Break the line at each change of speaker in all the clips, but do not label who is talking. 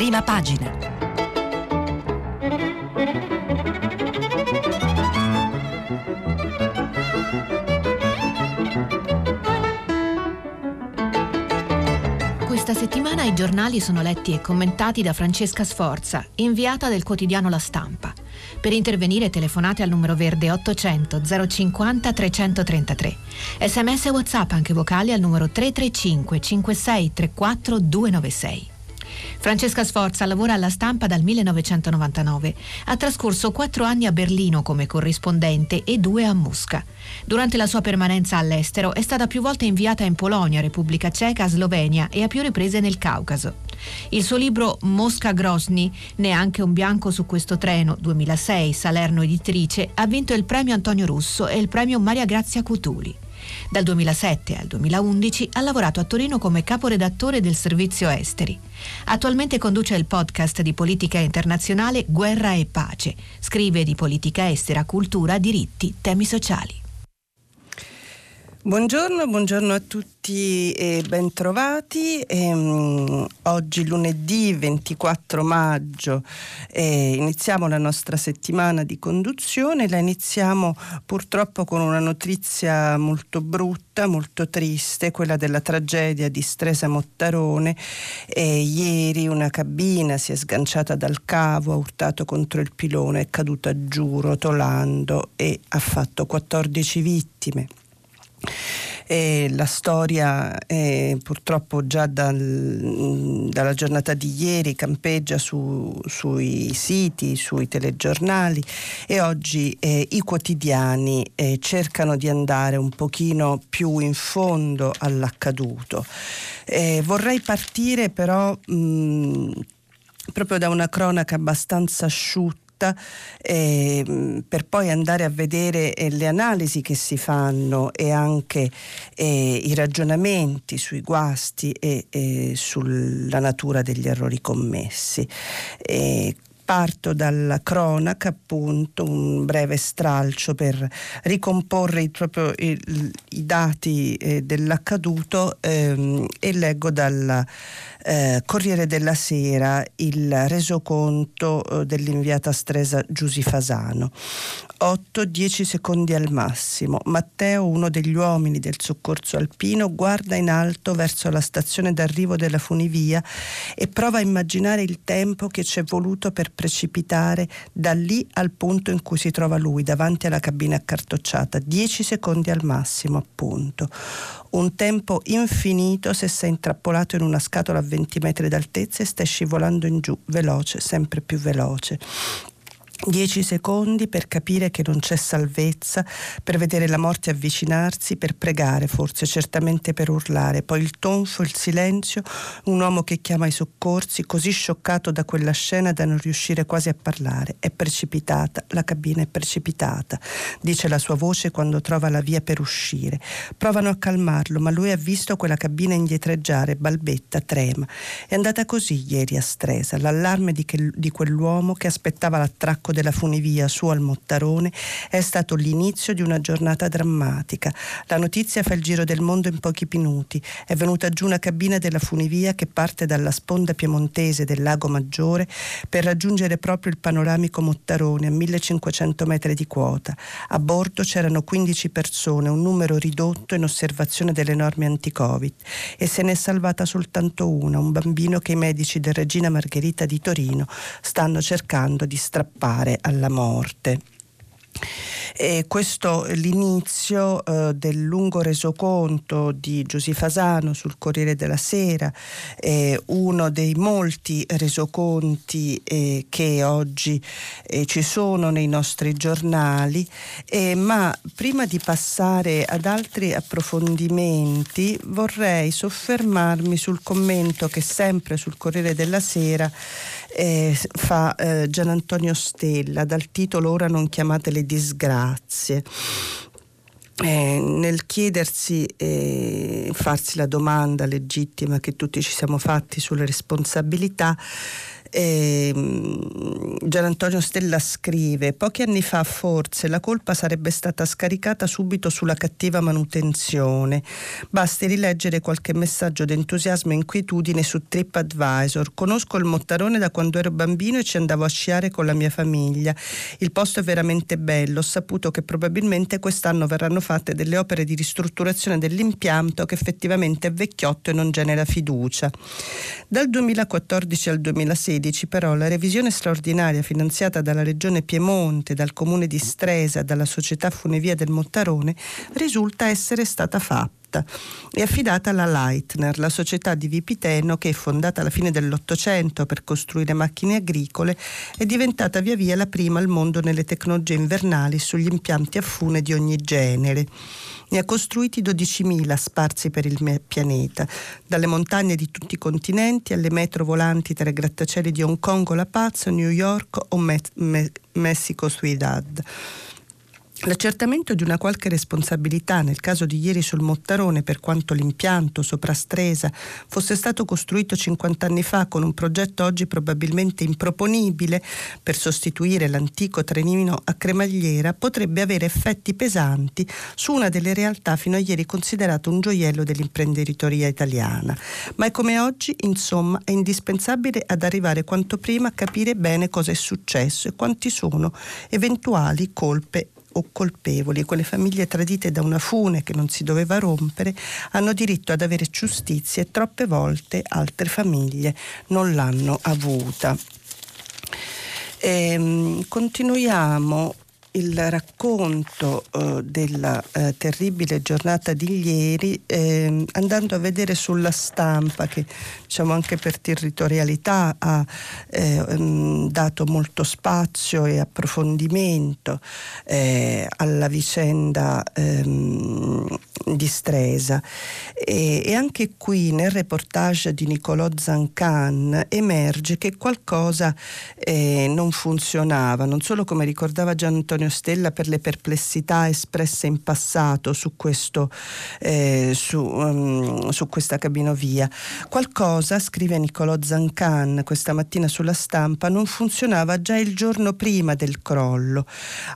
prima pagina. Questa settimana i giornali sono letti e commentati da Francesca Sforza, inviata del quotidiano La Stampa. Per intervenire telefonate al numero verde 800 050 333. Sms e WhatsApp anche vocali al numero 335 56 34 296. Francesca Sforza lavora alla stampa dal 1999. Ha trascorso quattro anni a Berlino come corrispondente e due a Mosca. Durante la sua permanenza all'estero è stata più volte inviata in Polonia, Repubblica Ceca, Slovenia e a più riprese nel Caucaso. Il suo libro Mosca Grosny, neanche un bianco su questo treno, 2006, Salerno editrice, ha vinto il premio Antonio Russo e il premio Maria Grazia Cutuli. Dal 2007 al 2011 ha lavorato a Torino come caporedattore del Servizio Esteri. Attualmente conduce il podcast di politica internazionale Guerra e Pace. Scrive di politica estera, cultura, diritti, temi sociali.
Buongiorno, buongiorno a tutti e bentrovati. Ehm, oggi lunedì 24 maggio eh, iniziamo la nostra settimana di conduzione. La iniziamo purtroppo con una notizia molto brutta, molto triste, quella della tragedia di Stresa Mottarone. Eh, ieri una cabina si è sganciata dal cavo, ha urtato contro il pilone, è caduta giù rotolando e ha fatto 14 vittime. E la storia eh, purtroppo già dal, dalla giornata di ieri campeggia su, sui siti, sui telegiornali e oggi eh, i quotidiani eh, cercano di andare un pochino più in fondo all'accaduto. Eh, vorrei partire però mh, proprio da una cronaca abbastanza asciutta diretta eh, per poi andare a vedere eh, le analisi che si fanno e anche eh, i ragionamenti sui guasti e sulla natura degli errori commessi. Parto dalla cronaca, appunto, un breve stralcio per ricomporre il, proprio il, i dati eh, dell'accaduto ehm, e leggo dal eh, Corriere della Sera il resoconto eh, dell'inviata Stresa Giusi Fasano. 8-10 secondi al massimo. Matteo, uno degli uomini del soccorso alpino, guarda in alto verso la stazione d'arrivo della funivia e prova a immaginare il tempo che ci è voluto per precipitare da lì al punto in cui si trova lui, davanti alla cabina accartocciata. 10 secondi al massimo, appunto. Un tempo infinito se sei intrappolato in una scatola a 20 metri d'altezza e stai scivolando in giù, veloce, sempre più veloce. Dieci secondi per capire che non c'è salvezza, per vedere la morte avvicinarsi, per pregare, forse certamente per urlare, poi il tonfo, il silenzio, un uomo che chiama i soccorsi, così scioccato da quella scena da non riuscire quasi a parlare. È precipitata, la cabina è precipitata, dice la sua voce quando trova la via per uscire. Provano a calmarlo, ma lui ha visto quella cabina indietreggiare, balbetta, trema. È andata così ieri a Stresa, l'allarme di, che, di quell'uomo che aspettava l'attracco blocco della funivia su al Mottarone è stato l'inizio di una giornata drammatica. La notizia fa il giro del mondo in pochi minuti. È venuta giù una cabina della funivia che parte dalla sponda piemontese del lago Maggiore per raggiungere proprio il panoramico Mottarone a 1500 metri di quota. A bordo c'erano 15 persone, un numero ridotto in osservazione delle norme anti-Covid e se ne è salvata soltanto una, un bambino che i medici del Regina Margherita di Torino stanno cercando di strappare arrivare alla morte. E questo è l'inizio eh, del lungo resoconto di Giusy Fasano sul Corriere della Sera, eh, uno dei molti resoconti eh, che oggi eh, ci sono nei nostri giornali, eh, ma prima di passare ad altri approfondimenti vorrei soffermarmi sul commento che sempre sul Corriere della Sera eh, fa eh, Gian Antonio Stella dal titolo Ora non chiamatele disgrazie. eh, nel chiedersi e eh, farsi la domanda legittima che tutti ci siamo fatti sulle responsabilità, eh, Gian Antonio Stella scrive: Pochi anni fa, forse, la colpa sarebbe stata scaricata subito sulla cattiva manutenzione. Basti rileggere qualche messaggio d'entusiasmo e inquietudine su TripAdvisor. Conosco il Mottarone da quando ero bambino e ci andavo a sciare con la mia famiglia. Il posto è veramente bello. Ho saputo che probabilmente quest'anno verranno fatte delle opere di ristrutturazione dell'impianto che effettivamente è vecchiotto e non genera fiducia. Dal 2014 al 2016 2016 però la revisione straordinaria finanziata dalla Regione Piemonte, dal Comune di Stresa, dalla Società Funevia del Mottarone risulta essere stata fatta è affidata alla Leitner, la società di Vipiteno che, fondata alla fine dell'Ottocento per costruire macchine agricole, è diventata via via la prima al mondo nelle tecnologie invernali sugli impianti a fune di ogni genere. Ne ha costruiti 12.000 sparsi per il pianeta, dalle montagne di tutti i continenti alle metro volanti tra i grattacieli di Hong Kong o La Paz, New York o Me- Me- Messico Ciudad. L'accertamento di una qualche responsabilità nel caso di ieri sul Mottarone per quanto l'impianto sopra Stresa fosse stato costruito 50 anni fa con un progetto oggi probabilmente improponibile per sostituire l'antico trenino a cremagliera potrebbe avere effetti pesanti su una delle realtà fino a ieri considerate un gioiello dell'imprenditoria italiana. Ma è come oggi, insomma, è indispensabile ad arrivare quanto prima a capire bene cosa è successo e quanti sono eventuali colpe o colpevoli, quelle famiglie tradite da una fune che non si doveva rompere, hanno diritto ad avere giustizia e troppe volte altre famiglie non l'hanno avuta. Ehm, continuiamo il racconto eh, della eh, terribile giornata di ieri eh, andando a vedere sulla stampa che diciamo anche per territorialità ha um, dato molto spazio e approfondimento eh, alla vicenda um, di Stresa. E, e, anche qui nel reportage di Niccolò Zancan emerge che qualcosa eh, non funzionava non solo come ricordava Gian Antonio Antonio Stella per le perplessità espresse in passato su, questo, eh, su, um, su questa cabinovia. Qualcosa, scrive Niccolò Zancan questa mattina sulla stampa, non funzionava già il giorno prima del crollo.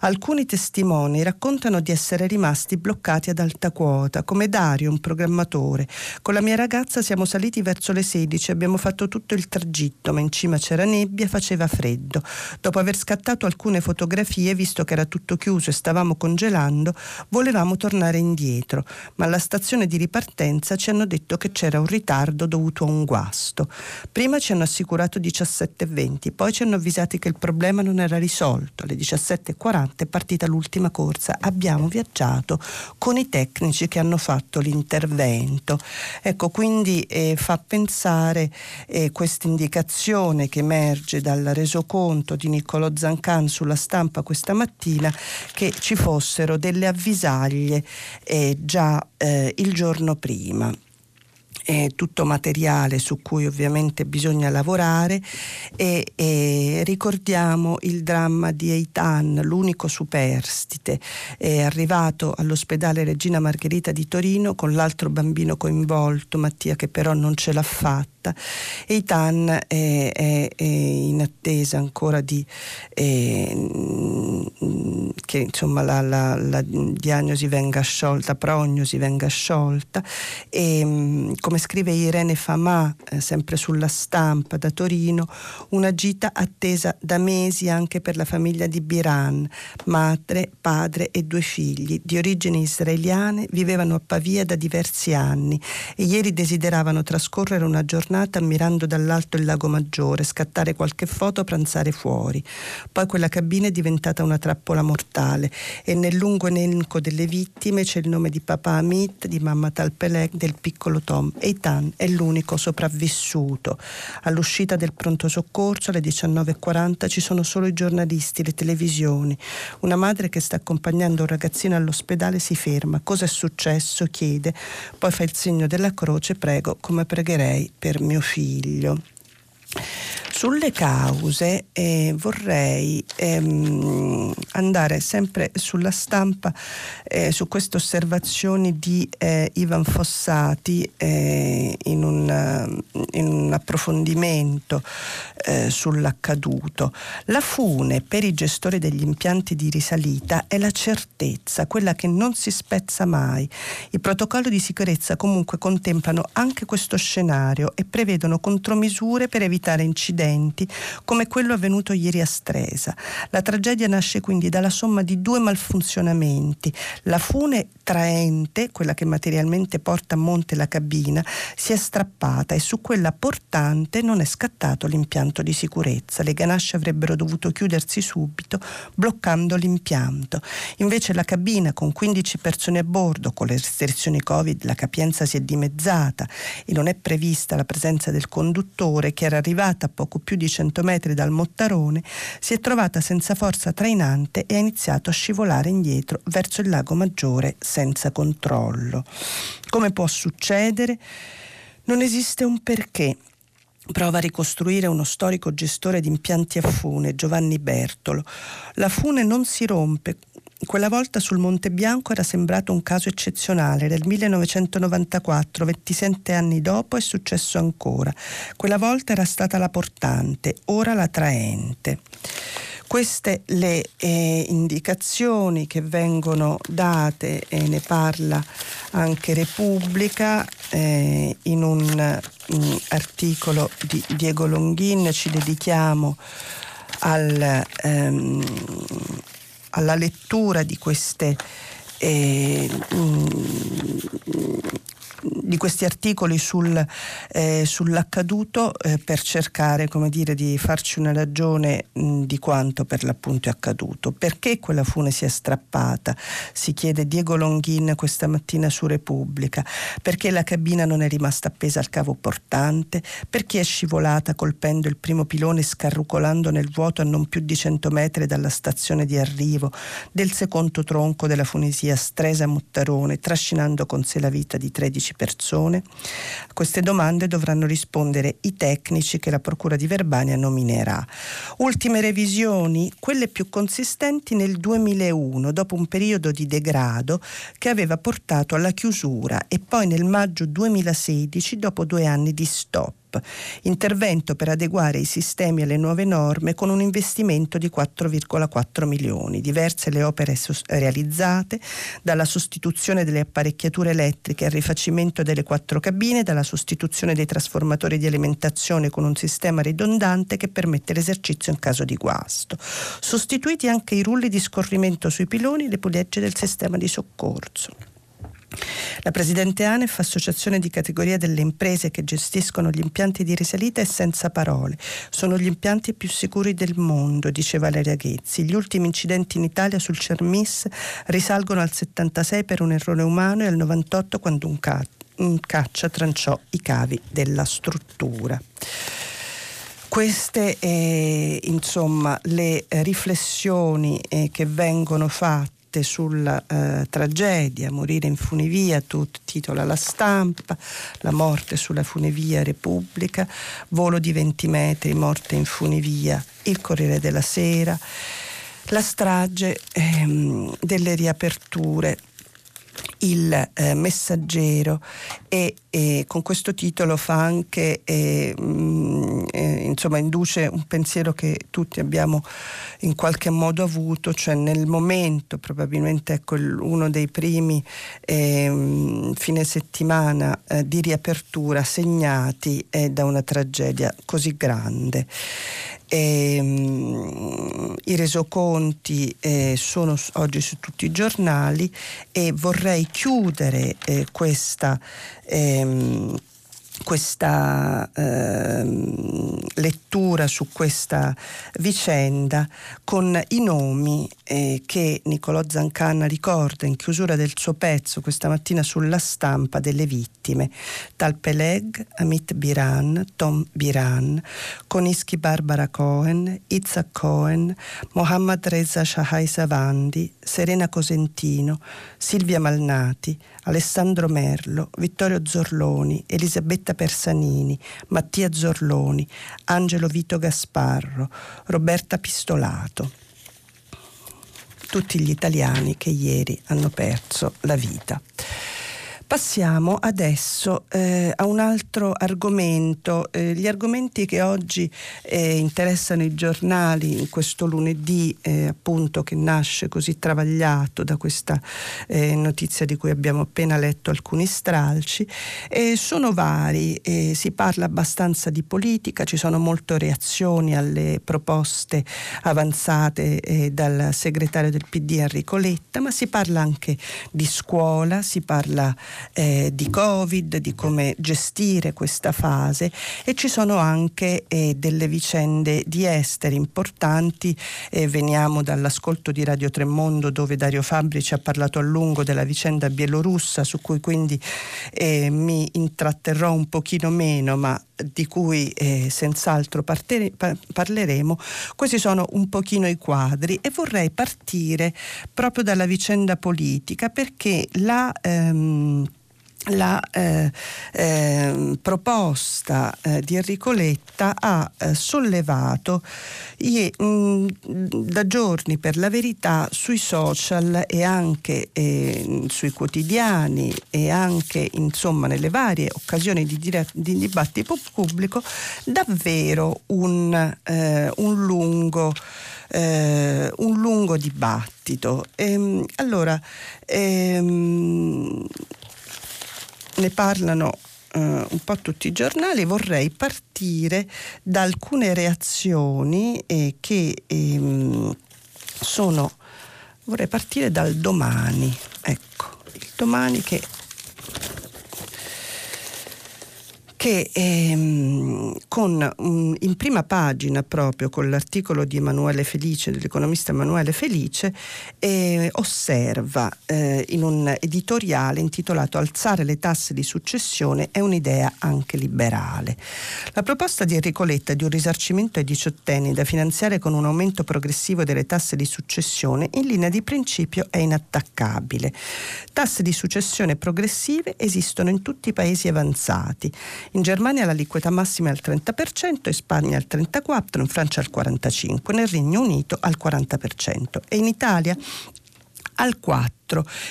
Alcuni testimoni raccontano di essere rimasti bloccati ad alta quota, come Dario, un programmatore. Con la mia ragazza siamo saliti verso le 16, abbiamo fatto tutto il tragitto, ma in cima c'era nebbia, faceva freddo. Dopo aver scattato alcune fotografie, visto che era tutto chiuso e stavamo congelando, volevamo tornare indietro, ma alla stazione di ripartenza ci hanno detto che c'era un ritardo dovuto a un guasto. Prima ci hanno assicurato 17.20, poi ci hanno avvisati che il problema non era risolto. Alle 17.40 è partita l'ultima corsa. Abbiamo viaggiato con i tecnici che hanno fatto l'intervento. Ecco, quindi eh, fa pensare eh, questa indicazione che emerge dal resoconto di Niccolò Zancan sulla stampa questa mattina mattina che ci fossero delle avvisaglie eh, già eh, il giorno prima è tutto materiale su cui ovviamente bisogna lavorare e, e ricordiamo il dramma di Eitan, l'unico superstite, è arrivato all'ospedale Regina Margherita di Torino con l'altro bambino coinvolto, Mattia, che però non ce l'ha fatta fatta. Eitan è, è, è in attesa ancora di eh, che insomma la, la, la, diagnosi venga sciolta, prognosi venga sciolta e come scrive Irene Famà eh, sempre sulla stampa da Torino una gita attesa da mesi anche per la famiglia di Biran madre, padre e due figli di origini israeliane vivevano a Pavia da diversi anni e ieri desideravano trascorrere una giornata giornata ammirando dall'alto il lago Maggiore, scattare qualche foto, pranzare fuori. Poi quella cabina è diventata una trappola mortale e nel lungo elenco delle vittime c'è il nome di papà Amit, di mamma Talpelec, del piccolo Tom. Eitan è l'unico sopravvissuto. All'uscita del pronto soccorso alle 19.40 ci sono solo i giornalisti, le televisioni. Una madre che sta accompagnando un ragazzino all'ospedale si ferma. Cosa è successo? chiede. Poi fa il segno della croce, prego, come pregherei per mio figlio. Sulle cause eh, vorrei ehm, andare sempre sulla stampa eh, su queste osservazioni di eh, Ivan Fossati eh, in un, in, un, approfondimento eh, sull'accaduto. La fune per i gestori degli impianti di risalita è la certezza, quella che non si spezza mai. I protocolli di sicurezza comunque contemplano anche questo scenario e prevedono contromisure per evitare incidenti incidenti come quello avvenuto ieri a Stresa. La tragedia nasce quindi dalla somma di due malfunzionamenti. La fune traente, quella che materialmente porta a monte la cabina, si è strappata e su quella portante non è scattato l'impianto di sicurezza. Le ganasce avrebbero dovuto chiudersi subito, bloccando l'impianto. Invece la cabina con 15 persone a bordo, con le restrizioni Covid, la capienza si è dimezzata e non è prevista la presenza del conduttore che era arrivata poco poco più di 100 metri dal Mottarone, si è trovata senza forza trainante e ha iniziato a scivolare indietro verso il lago Maggiore senza controllo. Come può succedere? Non esiste un perché. Prova a ricostruire uno storico gestore di impianti a fune, Giovanni Bertolo. La fune non si rompe quella volta sul Monte Bianco era sembrato un caso eccezionale. Nel 1994, 27 anni dopo, è successo ancora. Quella volta era stata la portante, ora la traente. Queste le eh, indicazioni che vengono date e ne parla anche Repubblica eh, in un in articolo di Diego Longhin ci dedichiamo al, ehm, alla lettura di queste eh, di questi articoli sul, eh, sull'accaduto eh, per cercare come dire, di farci una ragione mh, di quanto per l'appunto è accaduto. Perché quella fune si è strappata? Si chiede Diego Longhin questa mattina su Repubblica. Perché la cabina non è rimasta appesa al cavo portante? Perché è scivolata colpendo il primo pilone scarrucolando nel vuoto a non più di 100 metri dalla stazione di arrivo del secondo tronco della funesia Stresa Muttarone, trascinando con sé la vita di 13 persone? A queste domande dovranno rispondere i tecnici che la Procura di Verbania nominerà. Ultime revisioni, quelle più consistenti nel 2001, dopo un periodo di degrado che aveva portato alla chiusura e poi nel maggio 2016, dopo due anni di stop intervento per adeguare i sistemi alle nuove norme con un investimento di 4,4 milioni. Diverse le opere realizzate, dalla sostituzione delle apparecchiature elettriche al rifacimento delle quattro cabine, dalla sostituzione dei trasformatori di alimentazione con un sistema ridondante che permette l'esercizio in caso di guasto. Sostituiti anche i rulli di scorrimento sui piloni e le pulegge del sistema di soccorso. La Presidente ANEF, associazione di categoria delle imprese che gestiscono gli impianti di risalita, è senza parole. Sono gli impianti più sicuri del mondo, dice Valeria Ghezzi. Gli ultimi incidenti in Italia sul Cermis risalgono al 76 per un errore umano e al 98 quando un, ca- un caccia tranciò i cavi della struttura. Queste eh, insomma le riflessioni eh, che vengono fatte scritte sulla eh, tragedia, Morire in funivia, tut, titola La stampa, La morte sulla funivia Repubblica, Volo di 20 metri, Morte in funivia, Il Corriere della Sera, la strage ehm, delle riaperture il eh, messaggero. E, e, con questo titolo fa anche eh, mh, mm, eh, insomma induce un pensiero che tutti abbiamo in qualche modo avuto cioè nel momento probabilmente ecco uno dei primi ehm, fine settimana eh, di riapertura segnati da una tragedia così grande e, um, I resoconti eh, sono oggi su tutti i giornali e vorrei chiudere eh, questa ehm, questa eh, lettura su questa vicenda con i nomi eh, che Niccolò Zancanna ricorda in chiusura del suo pezzo questa mattina sulla stampa delle vittime. Tal Peleg, Amit Biran, Tom Biran, Koniski Barbara Cohen, Itzhak Cohen, Mohammad Reza Shahai Savandi, Serena Cosentino, Silvia Malnati, Alessandro Merlo, Vittorio Zorloni, Elisabetta Persanini, Mattia Zorloni, Angelo Vito Gasparro, Roberta Pistolato. Tutti gli italiani che ieri hanno perso la vita. Passiamo adesso eh, a un altro argomento, eh, gli argomenti che oggi eh, interessano i giornali in questo lunedì eh, appunto che nasce così travagliato da questa eh, notizia di cui abbiamo appena letto alcuni stralci, sono vari, si parla abbastanza di politica, ci sono molte reazioni alle proposte avanzate eh, dal segretario del PD Enrico Letta, ma si parla anche di scuola, si parla eh, di Covid, di come gestire questa fase e ci sono anche eh, delle vicende di esteri importanti. Eh, veniamo dall'ascolto di Radio Tremondo dove Dario Fabri ci ha parlato a lungo della vicenda bielorussa su cui quindi eh, mi intratterrò un pochino meno ma di cui eh, senz'altro partere, pa- parleremo, questi sono un pochino i quadri e vorrei partire proprio dalla vicenda politica perché la... Ehm, la eh, eh, proposta eh, di Enrico Letta ha eh, sollevato i, mh, da giorni per la verità sui social e anche eh, sui quotidiani e anche insomma nelle varie occasioni di, dire, di dibattito pubblico davvero un, eh, un lungo un lungo dibattito. Ehm, allora, ehm, ne parlano uh, un po' tutti i giornali, vorrei partire da alcune reazioni eh, che ehm, sono, vorrei partire dal domani, ecco, il domani che che ehm, con, um, in prima pagina proprio con l'articolo di Emanuele Felice, dell'economista Emanuele Felice, eh, osserva eh, in un editoriale intitolato Alzare le tasse di successione è un'idea anche liberale. La proposta di Enrico Letta di un risarcimento ai diciottenni da finanziare con un aumento progressivo delle tasse di successione in linea di principio è inattaccabile. Tasse di successione progressive esistono in tutti i paesi avanzati. In Germania l'aliquota massima è al 30%, in Spagna al 34%, in Francia al 45%, nel Regno Unito al 40% e in Italia al 4%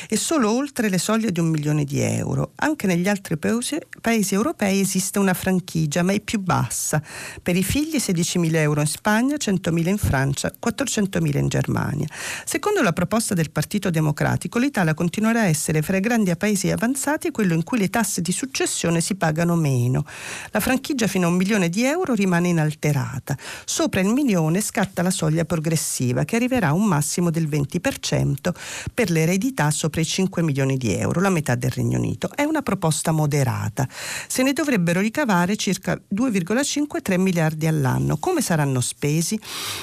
e solo oltre le soglie di un milione di euro. Anche negli altri paesi, paesi europei esiste una franchigia, ma è più bassa. Per i figli 16.000 euro in Spagna, 100.000 in Francia, 400.000 in Germania. Secondo la proposta del Partito Democratico, l'Italia continuerà a essere fra i grandi paesi avanzati quello in cui le tasse di successione si pagano meno. La franchigia fino a un milione di euro rimane inalterata. Sopra il milione scatta la soglia progressiva che arriverà a un massimo del 20% per le eredità liquidità sopra i 5 milioni di euro, la metà del Regno Unito. È una proposta moderata. Se ne dovrebbero ricavare circa 2,5-3 miliardi all'anno. Come saranno spesi?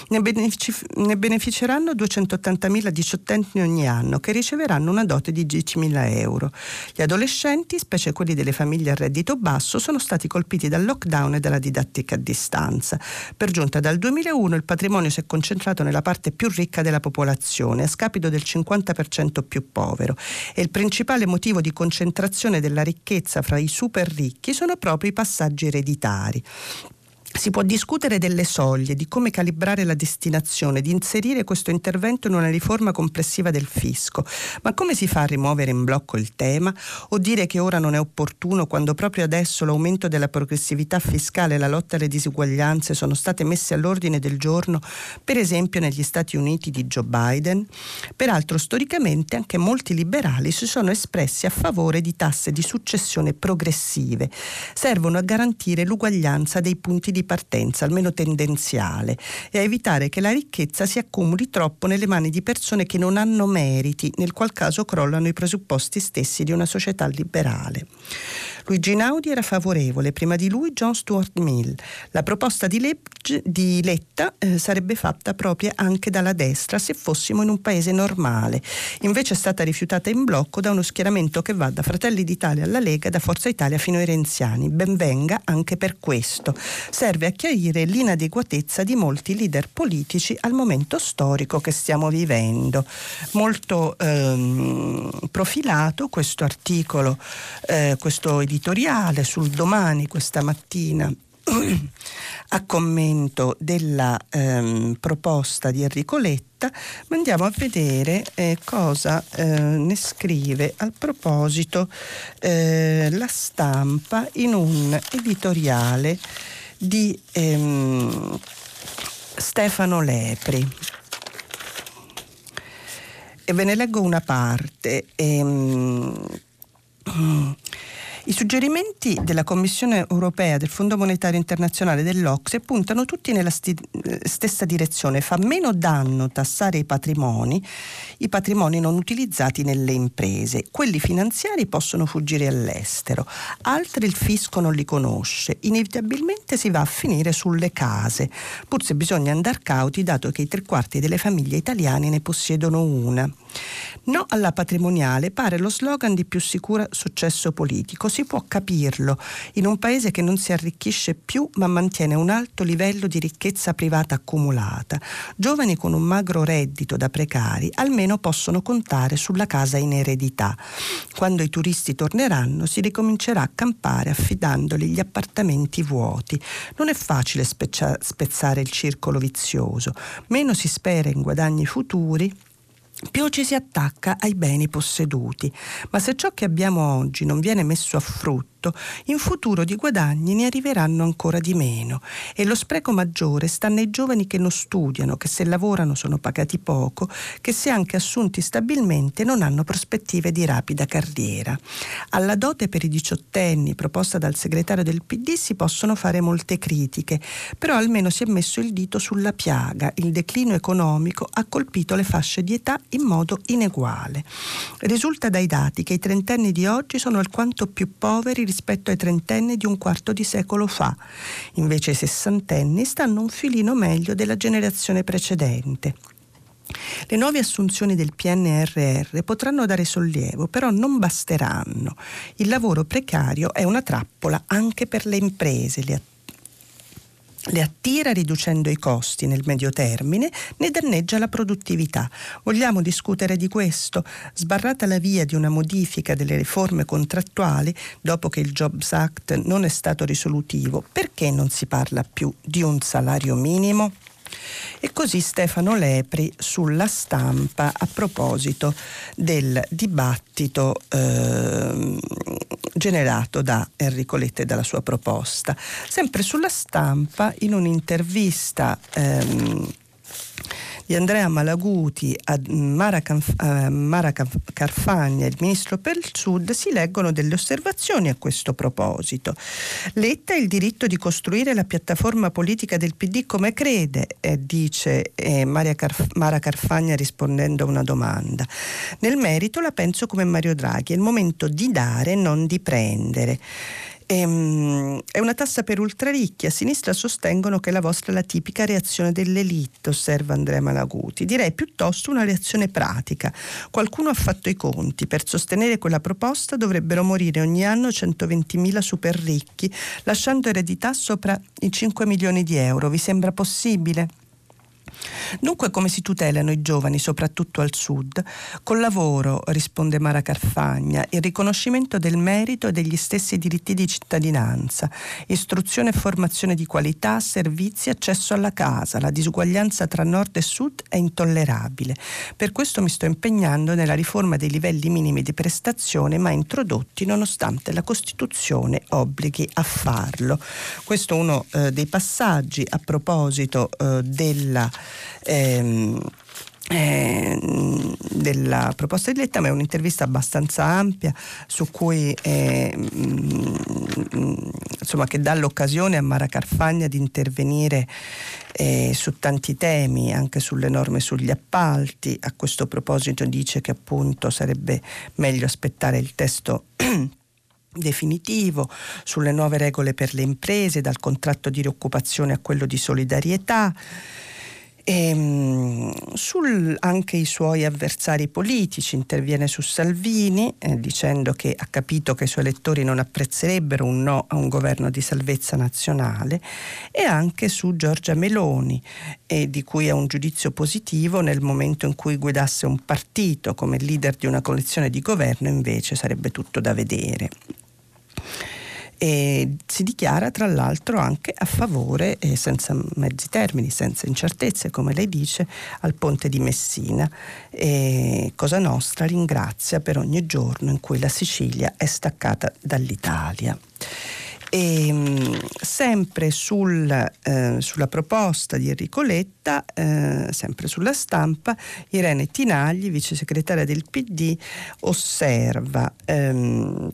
Ne, benefici- ne beneficeranno 280.000 diciottenni ogni anno che riceveranno una dote di 10.000 euro. Gli adolescenti, specie quelli delle famiglie a reddito basso, sono stati colpiti dal lockdown e dalla didattica a distanza. Per giunta dal 2001 il patrimonio si è concentrato nella parte più ricca della popolazione, a scapito del 50% più povero e il principale motivo di concentrazione della ricchezza fra i super ricchi sono proprio i passaggi ereditari. Si può discutere delle soglie, di come calibrare la destinazione, di inserire questo intervento in una riforma complessiva del fisco, ma come si fa a rimuovere in blocco il tema o dire che ora non è opportuno quando proprio adesso l'aumento della progressività fiscale e la lotta alle disuguaglianze sono state messe all'ordine del giorno, per esempio negli Stati Uniti di Joe Biden? Peraltro storicamente anche molti liberali si sono espressi a favore di tasse di successione progressive. Servono a garantire l'uguaglianza dei punti di di partenza, almeno tendenziale, e a evitare che la ricchezza si accumuli troppo nelle mani di persone che non hanno meriti, nel qual caso crollano i presupposti stessi di una società liberale. Luigi Naudi era favorevole, prima di lui John Stuart Mill. La proposta di, legge, di Letta eh, sarebbe fatta propria anche dalla destra se fossimo in un paese normale. Invece è stata rifiutata in blocco da uno schieramento che va da Fratelli d'Italia alla Lega, da Forza Italia fino ai renziani. Benvenga anche per questo. Serve a chiarire l'inadeguatezza di molti leader politici al momento storico che stiamo vivendo. Molto ehm, profilato questo articolo, eh, questo editoriale sul domani questa mattina a commento della ehm, proposta di Enrico Letta, ma andiamo a vedere eh, cosa eh, ne scrive al proposito eh, la stampa in un editoriale di ehm, Stefano Lepri. E ve ne leggo una parte. Ehm, i suggerimenti della Commissione europea, del Fondo monetario internazionale, dell'Ocse puntano tutti nella sti- stessa direzione. Fa meno danno tassare i patrimoni, i patrimoni non utilizzati nelle imprese. Quelli finanziari possono fuggire all'estero, altri il fisco non li conosce. Inevitabilmente si va a finire sulle case, pur se bisogna andare cauti dato che i tre quarti delle famiglie italiane ne possiedono una. No alla patrimoniale pare lo slogan di più sicuro successo politico. Si può capirlo in un paese che non si arricchisce più ma mantiene un alto livello di ricchezza privata accumulata. Giovani con un magro reddito da precari almeno possono contare sulla casa in eredità. Quando i turisti torneranno si ricomincerà a campare affidandoli gli appartamenti vuoti. Non è facile spezzare il circolo vizioso. Meno si spera in guadagni futuri più ci si attacca ai beni posseduti. Ma se ciò che abbiamo oggi non viene messo a frutto, tutto, in futuro di guadagni ne arriveranno ancora di meno e lo spreco maggiore sta nei giovani che non studiano, che se lavorano sono pagati poco, che se anche assunti stabilmente non hanno prospettive di rapida carriera. Alla dote per i diciottenni proposta dal segretario del PD si possono fare molte critiche, però almeno si è messo il dito sulla piaga, il declino economico ha colpito le fasce di età in modo ineguale. Risulta dai dati che i trentenni di oggi sono alquanto più poveri rispetto ai trentenni di un quarto di secolo fa. Invece i sessantenni stanno un filino meglio della generazione precedente. Le nuove assunzioni del PNRR potranno dare sollievo, però non basteranno. Il lavoro precario è una trappola anche per le imprese, le attività le attira riducendo i costi nel medio termine, ne danneggia la produttività. Vogliamo discutere di questo? Sbarrata la via di una modifica delle riforme contrattuali, dopo che il Jobs Act non è stato risolutivo, perché non si parla più di un salario minimo? E così Stefano Lepri sulla stampa a proposito del dibattito eh, generato da Enrico Letta e dalla sua proposta. Sempre sulla stampa, in un'intervista ehm, di Andrea Malaguti a Mara, Canf- a Mara Carfagna, il ministro per il Sud, si leggono delle osservazioni a questo proposito. Letta ha il diritto di costruire la piattaforma politica del PD come crede, eh, dice eh, Carf- Mara Carfagna rispondendo a una domanda. Nel merito la penso come Mario Draghi, è il momento di dare, non di prendere. Ehm, è una tassa per ultraricchi. A sinistra sostengono che la vostra è la tipica reazione dell'elite, osserva Andrea Malaguti. Direi piuttosto una reazione pratica. Qualcuno ha fatto i conti. Per sostenere quella proposta dovrebbero morire ogni anno 120.000 super ricchi, lasciando eredità sopra i 5 milioni di euro. Vi sembra possibile? Dunque come si tutelano i giovani, soprattutto al sud? Col lavoro, risponde Mara Carfagna, il riconoscimento del merito e degli stessi diritti di cittadinanza, istruzione e formazione di qualità, servizi, accesso alla casa. La disuguaglianza tra nord e sud è intollerabile. Per questo mi sto impegnando nella riforma dei livelli minimi di prestazione mai introdotti nonostante la Costituzione obblighi a farlo. Questo è uno eh, dei passaggi a proposito eh, della ehm, eh, della proposta di Letta, ma è un'intervista abbastanza ampia su cui eh, insomma, che dà l'occasione a Mara Carfagna di intervenire eh, su tanti temi, anche sulle norme sugli appalti. A questo proposito dice che appunto sarebbe meglio aspettare il testo definitivo sulle nuove regole per le imprese, dal contratto di rioccupazione a quello di solidarietà. E, ehm, sul, anche i suoi avversari politici interviene su Salvini eh, dicendo che ha capito che i suoi elettori non apprezzerebbero un no a un governo di salvezza nazionale e anche su Giorgia Meloni eh, di cui ha un giudizio positivo nel momento in cui guidasse un partito come leader di una coalizione di governo invece sarebbe tutto da vedere e si dichiara tra l'altro anche a favore, eh, senza mezzi termini, senza incertezze, come lei dice, al ponte di Messina. E Cosa Nostra ringrazia per ogni giorno in cui la Sicilia è staccata dall'Italia. E, ehm, sempre sul, eh, sulla proposta di Enrico Letta, eh, sempre sulla stampa, Irene Tinagli, vice segretaria del PD, osserva ehm,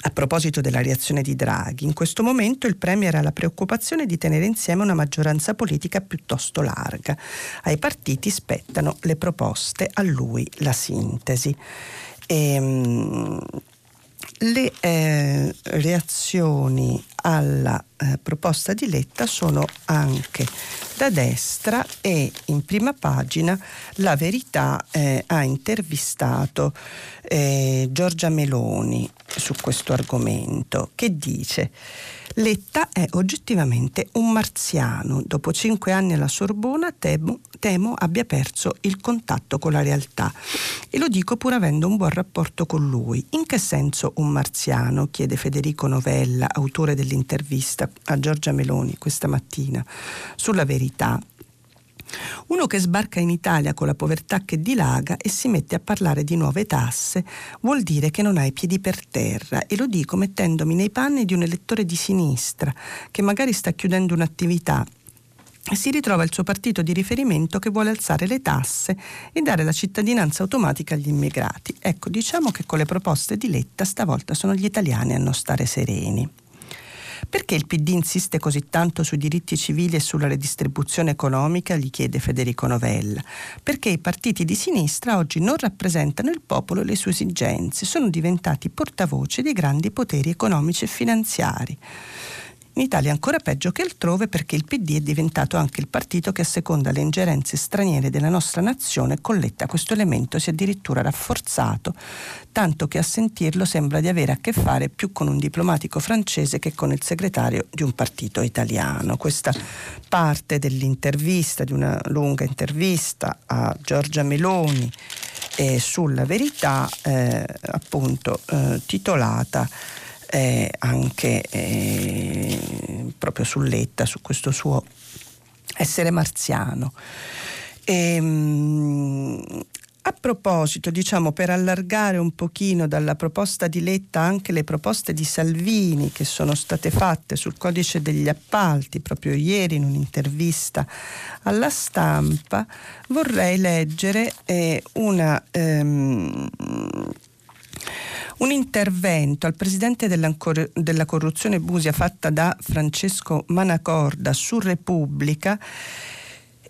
a proposito della reazione di Draghi, in questo momento il Premier ha la preoccupazione di tenere insieme una maggioranza politica piuttosto larga. Ai partiti spettano le proposte, a lui la sintesi. E, ehm, le eh, reazioni alla eh, proposta di Letta sono anche da destra e in prima pagina la verità eh, ha intervistato eh, Giorgia Meloni su questo argomento che dice Letta è oggettivamente un marziano. Dopo cinque anni alla Sorbona temo, temo abbia perso il contatto con la realtà. E lo dico pur avendo un buon rapporto con lui. In che senso un marziano? chiede Federico Novella, autore dell'intervista a Giorgia Meloni questa mattina, sulla verità. Uno che sbarca in Italia con la povertà che dilaga e si mette a parlare di nuove tasse vuol dire che non ha i piedi per terra e lo dico mettendomi nei panni di un elettore di sinistra che magari sta chiudendo un'attività e si ritrova il suo partito di riferimento che vuole alzare le tasse e dare la cittadinanza automatica agli immigrati. Ecco, diciamo che con le proposte di Letta stavolta sono gli italiani a non stare sereni. Perché il PD insiste così tanto sui diritti civili e sulla redistribuzione economica, gli chiede Federico Novella. Perché i partiti di sinistra oggi non rappresentano il popolo e le sue esigenze, sono diventati portavoce dei grandi poteri economici e finanziari. In Italia è ancora peggio che altrove perché il PD è diventato anche il partito che asseconda le ingerenze straniere della nostra nazione e con Letta questo elemento si è addirittura rafforzato, tanto che a sentirlo sembra di avere a che fare più con un diplomatico francese che con il segretario di un partito italiano. Questa parte dell'intervista, di una lunga intervista a Giorgia Meloni eh, sulla verità, eh, appunto eh, titolata eh, anche eh, proprio su Letta, su questo suo essere marziano. E, ehm, a proposito, diciamo, per allargare un pochino dalla proposta di Letta anche le proposte di Salvini che sono state fatte sul codice degli appalti proprio ieri in un'intervista alla stampa, vorrei leggere eh, una ehm, un intervento al presidente della, corruzione Busia fatta da Francesco Manacorda su Repubblica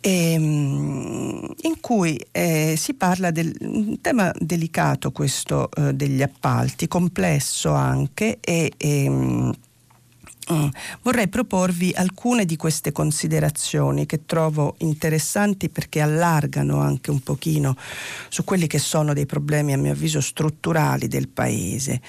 ehm, in cui eh, si parla del un tema delicato questo eh, degli appalti, complesso anche e, e ehm, Mm. Vorrei proporvi alcune di queste considerazioni che trovo interessanti perché allargano anche un pochino su quelli che sono dei problemi a mio avviso strutturali del Paese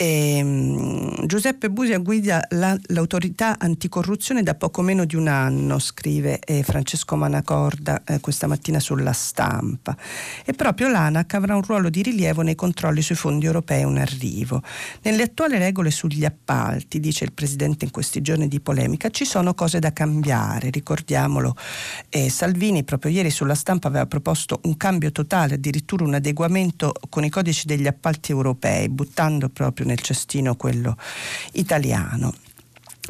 e, um, Giuseppe Busia guida la, l'autorità anticorruzione da poco meno di un anno, scrive eh, Francesco Manacorda eh, questa mattina sulla stampa. E proprio l'ANAC avrà un ruolo di rilievo nei controlli sui fondi europei un arrivo. Nelle attuali regole sugli appalti, dice il Presidente in questi giorni di polemica, ci sono cose da cambiare. Ricordiamolo, eh, Salvini proprio ieri sulla stampa aveva proposto un cambio totale, addirittura un adeguamento con i codici degli appalti europei, buttando proprio nel cestino quello italiano.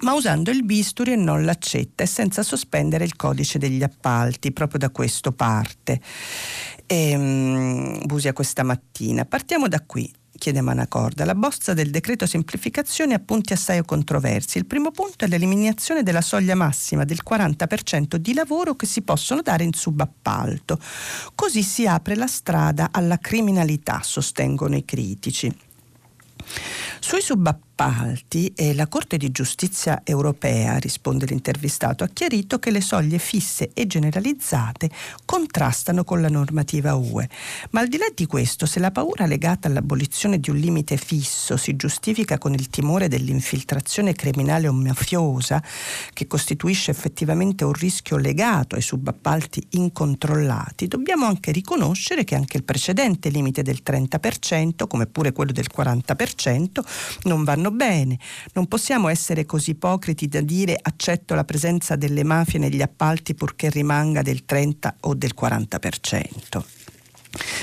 ma usando il bisturi e non l'accetta e senza sospendere il codice degli appalti, proprio da questo parte. E, um, Busia questa mattina. Partiamo da qui chiede Manacorda, la bozza del decreto semplificazione ha punti assai controversi. Il primo punto è l'eliminazione della soglia massima del 40% di lavoro che si possono dare in subappalto. Così si apre la strada alla criminalità, sostengono i critici. Sui subappalti appalti e la Corte di giustizia europea, risponde l'intervistato, ha chiarito che le soglie fisse e generalizzate contrastano con la normativa UE. Ma al di là di questo, se la paura legata all'abolizione di un limite fisso si giustifica con il timore dell'infiltrazione criminale o mafiosa, che costituisce effettivamente un rischio legato ai subappalti incontrollati, dobbiamo anche riconoscere che anche il precedente limite del 30%, come pure quello del 40%, non vanno vanno bene. Non possiamo essere così ipocriti da dire accetto la presenza delle mafie negli appalti purché rimanga del 30 o del 40%.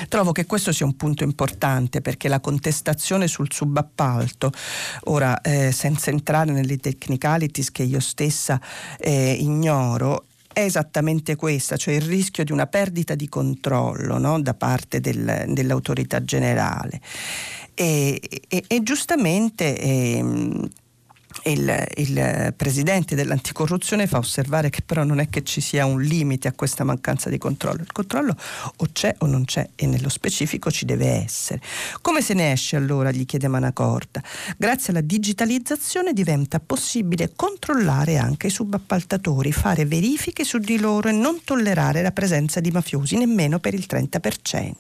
Trovo che questo sia un punto importante perché la contestazione sul subappalto, ora eh, senza entrare nelle technicalities che io stessa eh, ignoro, è esattamente questa, cioè il rischio di una perdita di controllo no? da parte del, dell'autorità generale. E, e, e giustamente eh, il, il, presidente dell'anticorruzione fa osservare che però non è che ci sia un limite a questa mancanza di controllo. Il controllo o c'è o non c'è e nello specifico ci deve essere. Come se ne esce allora? gli chiede Manacorta. Grazie alla digitalizzazione diventa possibile controllare anche i subappaltatori, fare verifiche su di loro e non tollerare la presenza di mafiosi nemmeno per il 30%.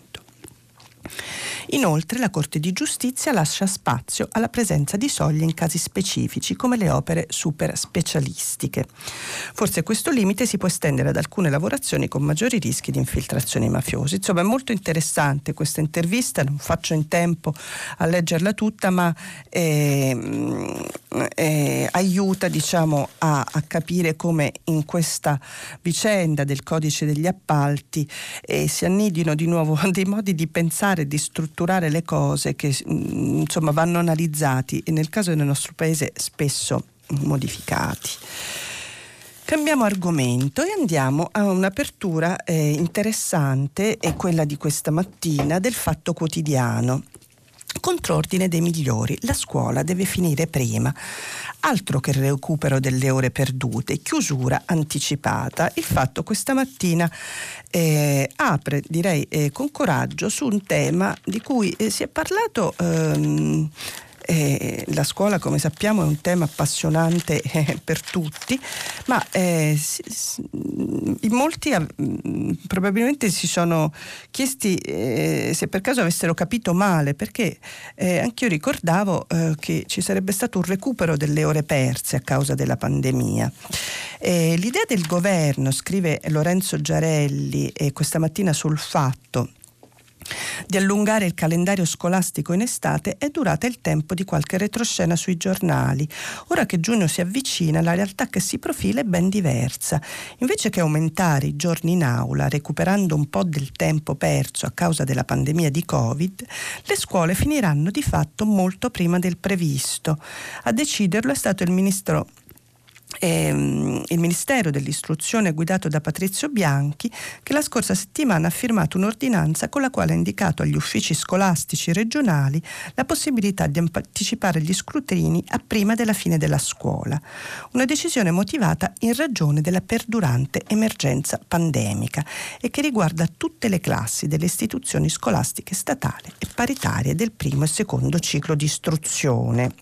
Inoltre la Corte di Giustizia lascia spazio alla presenza di soglie in casi specifici come le opere super specialistiche. Forse questo limite si può estendere ad alcune lavorazioni con maggiori rischi di infiltrazioni mafiose. Insomma è molto interessante questa intervista, non faccio in tempo a leggerla tutta, ma eh, eh, aiuta diciamo, a, a, capire come in questa vicenda del codice degli appalti eh, si annidino di nuovo dei modi di pensare e di strutturare strutturare le cose che mm, insomma vanno analizzati e nel caso del nostro paese spesso modificati. Cambiamo argomento e andiamo a un'apertura eh, interessante, è quella di questa mattina del Fatto Quotidiano. Contrordine dei migliori, la scuola deve finire prima. Altro che il recupero delle ore perdute, chiusura anticipata. Il fatto questa mattina eh, apre, direi eh, con coraggio, su un tema di cui eh, si è parlato ehm, eh, la scuola, come sappiamo, è un tema appassionante eh, per tutti, ma eh, in molti mm, probabilmente si sono chiesti eh, se per caso avessero capito male, perché eh, anch'io ricordavo eh, che ci sarebbe stato un recupero delle ore perse a causa della pandemia. l'idea del governo, scrive Lorenzo Giarelli questa mattina sul fatto, di allungare il calendario scolastico in estate è durata il tempo di qualche retroscena sui giornali. Ora che giugno si avvicina, la realtà che si profila è ben diversa. Invece che aumentare i giorni in aula, recuperando un po' del tempo perso a causa della pandemia di Covid, le scuole finiranno di fatto molto prima del previsto. A deciderlo è stato il ministro ehm, il Ministero dell'Istruzione guidato da Patrizio Bianchi che la scorsa settimana ha firmato un'ordinanza con la quale ha indicato agli uffici scolastici regionali la possibilità di anticipare gli scrutini a prima della fine della scuola. Una decisione motivata in ragione della perdurante emergenza pandemica e che riguarda tutte le classi delle istituzioni scolastiche statali e paritarie del primo e secondo ciclo di istruzione.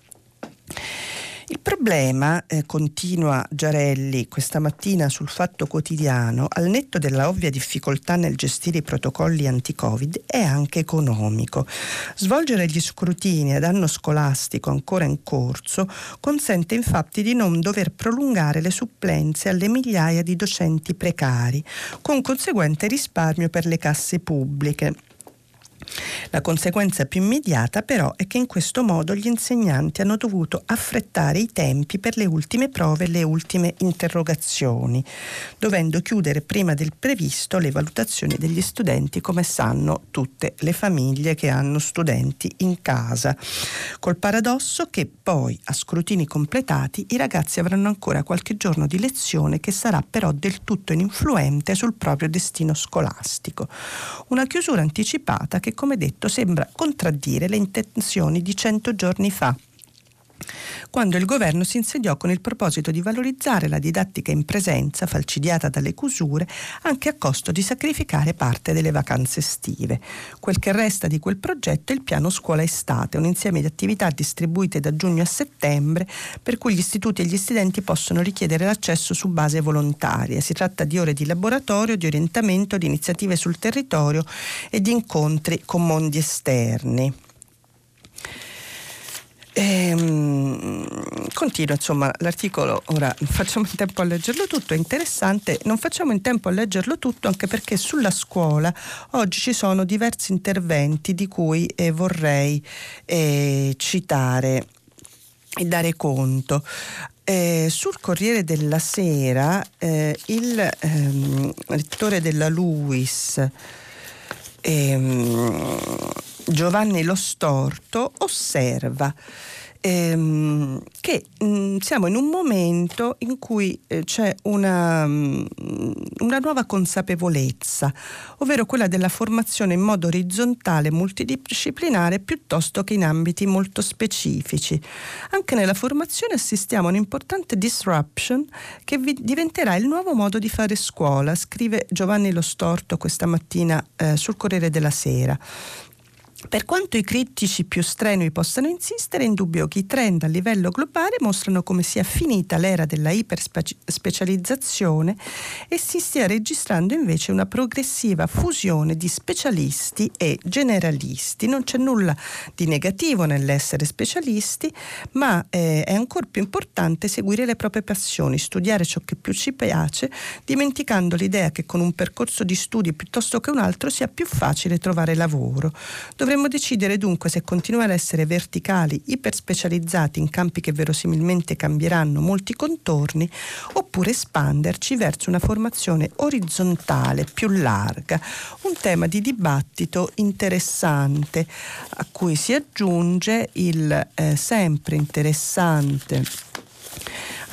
Il problema, eh, continua Giarelli questa mattina sul Fatto Quotidiano, al netto della ovvia difficoltà nel gestire i protocolli anti-Covid, è anche economico. Svolgere gli scrutini ad anno scolastico ancora in corso consente infatti di non dover prolungare le supplenze alle migliaia di docenti precari, con conseguente risparmio per le casse pubbliche La conseguenza più immediata però è che in questo modo gli insegnanti hanno dovuto affrettare i tempi per le ultime prove e le ultime interrogazioni, dovendo chiudere prima del previsto le valutazioni degli studenti come sanno tutte le famiglie che hanno studenti in casa, col paradosso che poi a scrutini completati i ragazzi avranno ancora qualche giorno di lezione che sarà però del tutto ininfluente sul proprio destino scolastico. Una chiusura anticipata che come detto sembra contraddire le intenzioni di cento giorni fa quando il governo si insediò con il proposito di valorizzare la didattica in presenza, falcidiata dalle chiusure, anche a costo di sacrificare parte delle vacanze estive. Quel che resta di quel progetto è il piano scuola estate, un insieme di attività distribuite da giugno a settembre, per cui gli istituti e gli studenti possono richiedere l'accesso su base volontaria. Si tratta di ore di laboratorio, di orientamento, di iniziative sul territorio e di incontri con mondi esterni. Ehm, continuo insomma l'articolo, ora facciamo in tempo a leggerlo tutto, è interessante, non facciamo in tempo a leggerlo tutto anche perché sulla scuola oggi ci sono diversi interventi di cui eh, vorrei eh, citare e dare conto. Eh, sul Corriere della Sera eh, il ehm, rettore della LUIS ehm, Giovanni Lo Storto osserva ehm, che mh, mm, siamo in un momento in cui eh, c'è una, mh, mm, una, nuova consapevolezza, ovvero quella della formazione in modo orizzontale, multidisciplinare, piuttosto che in ambiti molto specifici. Anche nella formazione assistiamo a un'importante disruption che vi- diventerà il nuovo modo di fare scuola, scrive Giovanni Lo Storto questa mattina eh, sul Corriere della Sera. Per quanto i critici più strenui possano insistere, è indubbio che i trend a livello globale mostrano come sia finita l'era della iperspecializzazione e si stia registrando invece una progressiva fusione di specialisti e generalisti. Non c'è nulla di negativo nell'essere specialisti, ma eh, è ancora più importante seguire le proprie passioni, studiare ciò che più ci piace, dimenticando l'idea che con un percorso di studi piuttosto che un altro sia più facile trovare lavoro. Dovremmo Dovremmo decidere dunque se continuare a essere verticali, iperspecializzati in campi che verosimilmente cambieranno molti contorni, oppure espanderci verso una formazione orizzontale più larga, un tema di dibattito interessante a cui si aggiunge il eh, sempre interessante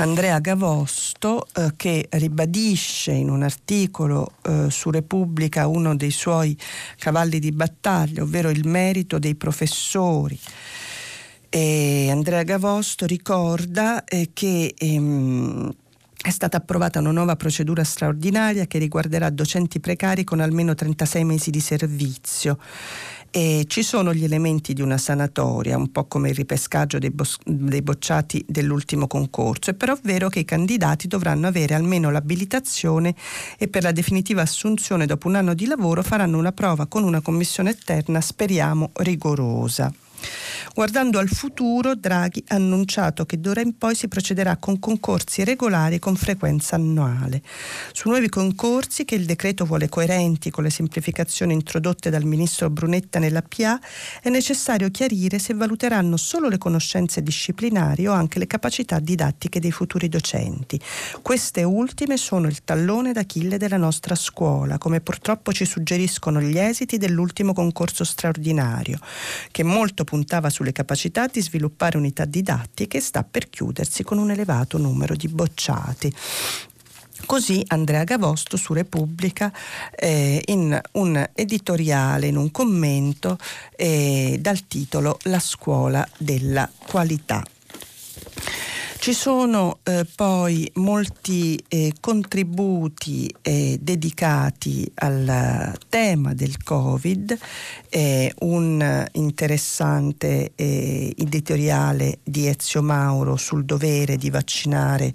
Andrea Gavosto eh, che ribadisce in un articolo eh, su Repubblica uno dei suoi cavalli di battaglia, ovvero il merito dei professori. E Andrea Gavosto ricorda eh, che ehm, è stata approvata una nuova procedura straordinaria che riguarderà docenti precari con almeno 36 mesi di servizio e ci sono gli elementi di una sanatoria, un po' come il ripescaggio dei, bos- dei bocciati dell'ultimo concorso. È però vero che i candidati dovranno avere almeno l'abilitazione e per la definitiva assunzione dopo un anno di lavoro faranno una prova con una commissione esterna, speriamo, rigorosa. Guardando al futuro, Draghi ha annunciato che d'ora in poi si procederà con concorsi regolari con frequenza annuale. Su nuovi concorsi, che il decreto vuole coerenti con le semplificazioni introdotte dal ministro Brunetta nella PA, è necessario chiarire se valuteranno solo le conoscenze disciplinari o anche le capacità didattiche dei futuri docenti. Queste ultime sono il tallone d'Achille della nostra scuola, come purtroppo ci suggeriscono gli esiti dell'ultimo concorso straordinario, che molto puntava sulle capacità di sviluppare unità didattiche sta per chiudersi con un elevato numero di bocciati. Così Andrea Gavosto su Repubblica eh, in un editoriale, in un commento eh, dal titolo La scuola della qualità. Ci sono eh, poi molti eh, contributi eh, dedicati al tema del Covid, un interessante eh, editoriale di Ezio Mauro sul dovere di vaccinare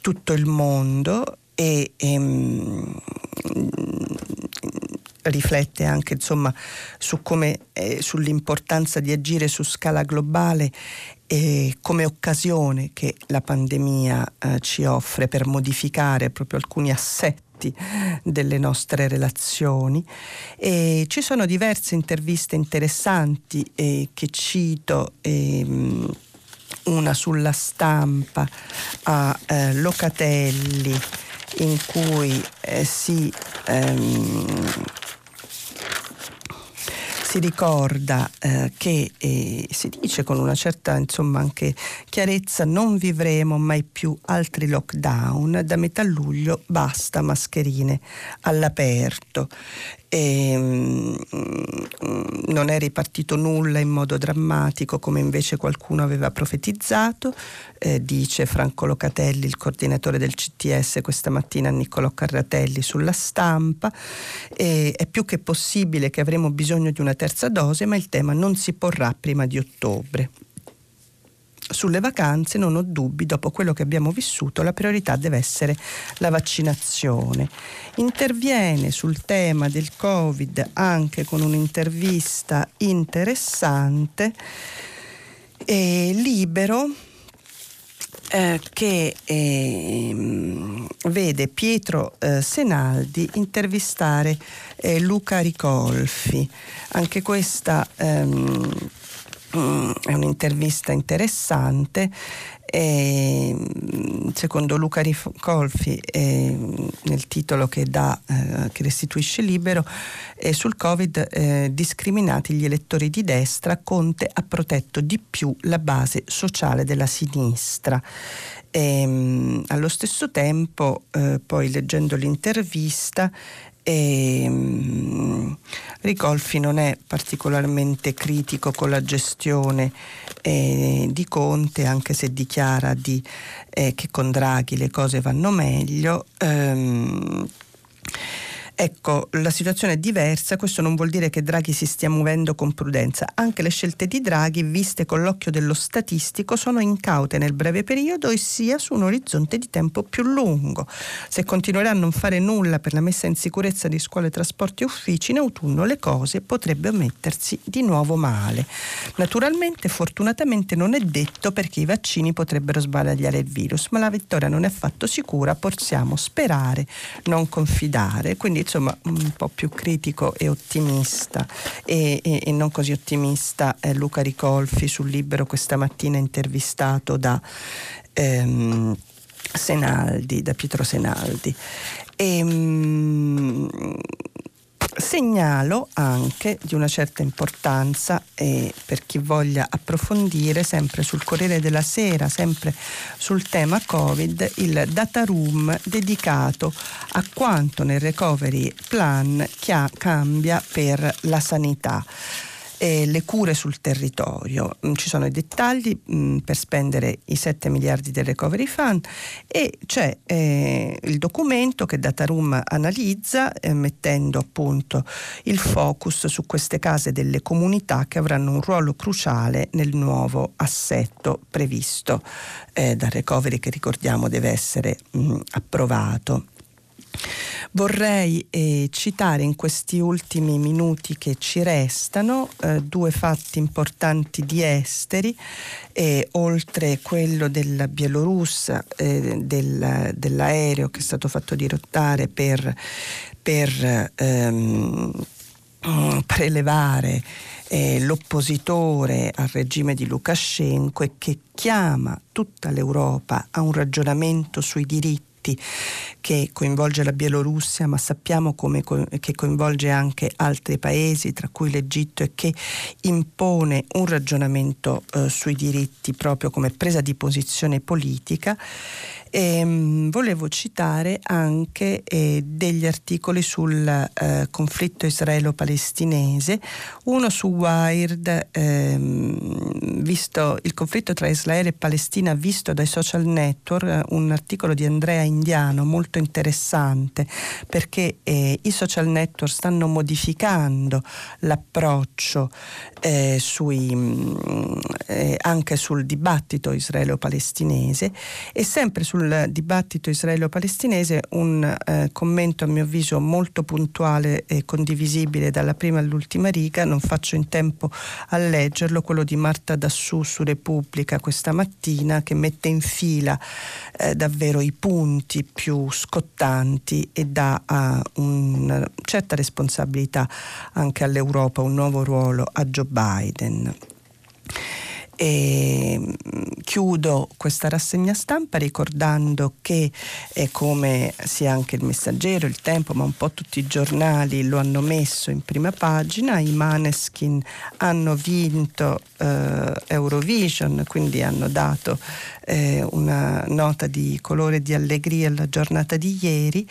tutto il mondo e ehm, riflette anche insomma, su come, eh, sull'importanza di agire su scala globale e come occasione che la pandemia eh, ci offre per modificare proprio alcuni assetti delle nostre relazioni. E ci sono diverse interviste interessanti eh, che cito. Eh, una sulla stampa a eh, Locatelli in cui eh, si ehm, si ricorda eh, che eh, si dice con una certa insomma anche chiarezza non vivremo mai più altri lockdown da metà luglio basta mascherine all'aperto e, mm, non è ripartito nulla in modo drammatico come invece qualcuno aveva profetizzato, eh, dice Franco Locatelli, il coordinatore del CTS questa mattina a Niccolò Carratelli sulla stampa. E è più che possibile che avremo bisogno di una terza dose, ma il tema non si porrà prima di ottobre. Sulle vacanze non ho dubbi, dopo quello che abbiamo vissuto la priorità deve essere la vaccinazione. Interviene sul tema del Covid anche con un'intervista interessante e libero eh, che eh, vede Pietro eh, Senaldi intervistare eh, Luca Ricolfi. Anche questa ehm, Mm, è un'intervista interessante. E, secondo Luca Ricolfi, eh, nel titolo che, dà, eh, che restituisce libero, eh, sul Covid eh, discriminati gli elettori di destra, Conte ha protetto di più la base sociale della sinistra. E, ehm, allo stesso tempo, eh, poi leggendo l'intervista, e, um, Ricolfi non è particolarmente critico con la gestione eh, di Conte, anche se dichiara di, eh, che con Draghi le cose vanno meglio. Um, Ecco, la situazione è diversa, questo non vuol dire che Draghi si stia muovendo con prudenza. Anche le scelte di Draghi, viste con l'occhio dello statistico, sono incaute nel breve periodo e sia su un orizzonte di tempo più lungo. Se continuerà a non fare nulla per la messa in sicurezza di scuole, trasporti e uffici, in autunno le cose potrebbero mettersi di nuovo male. Naturalmente, fortunatamente non è detto perché i vaccini potrebbero sbaragliare il virus, ma la vittoria non è affatto sicura, possiamo sperare, non confidare. Quindi insomma un po' più critico e ottimista e, e, e non così ottimista è Luca Ricolfi sul libro questa mattina intervistato da ehm, Senaldi, da Pietro Senaldi. E, ehm, Segnalo anche di una certa importanza eh, per chi voglia approfondire sempre sul Corriere della Sera, sempre sul tema Covid, il data room dedicato a quanto nel recovery plan cambia per la sanità e le cure sul territorio. Mm, ci sono i dettagli mh, mm, per spendere i 7 miliardi del Recovery Fund e c'è eh, il documento che Dataroom analizza eh, mettendo appunto il focus su queste case delle comunità che avranno un ruolo cruciale nel nuovo assetto previsto eh, dal Recovery che ricordiamo deve essere mh, mm, approvato. Vorrei eh, citare in questi ultimi minuti che ci restano eh, due fatti importanti di esteri, eh, oltre quello della Bielorussia, eh, del, dell'aereo che è stato fatto dirottare per, per ehm, prelevare eh, l'oppositore al regime di Lukashenko e che chiama tutta l'Europa a un ragionamento sui diritti conflitti che coinvolge la Bielorussia, ma sappiamo come, che coinvolge anche altri paesi, tra cui l'Egitto, e che impone un ragionamento eh, sui diritti proprio come presa di posizione politica e, ehm, volevo citare anche eh, degli articoli sul eh, conflitto israelo-palestinese, uno su Wired, ehm, visto il conflitto tra Israele e Palestina visto dai social network, un articolo di Andrea Indiano molto interessante perché eh, i social network stanno modificando l'approccio eh, sui, mh, mm, eh, anche sul dibattito israelo-palestinese e sempre sul sul dibattito israelo-palestinese un eh, commento a mio avviso molto puntuale e condivisibile dalla prima all'ultima riga, non faccio in tempo a leggerlo, quello di Marta Dassù su Repubblica questa mattina che mette in fila eh, davvero i punti più scottanti e dà una certa responsabilità anche all'Europa, un nuovo ruolo a Joe Biden. E mm, chiudo questa rassegna stampa ricordando che è come sia anche il messaggero, il tempo, ma un po' tutti i giornali lo hanno messo in prima pagina, i Maneskin hanno vinto eh, Eurovision, quindi hanno dato eh, una nota di colore di allegria alla giornata di ieri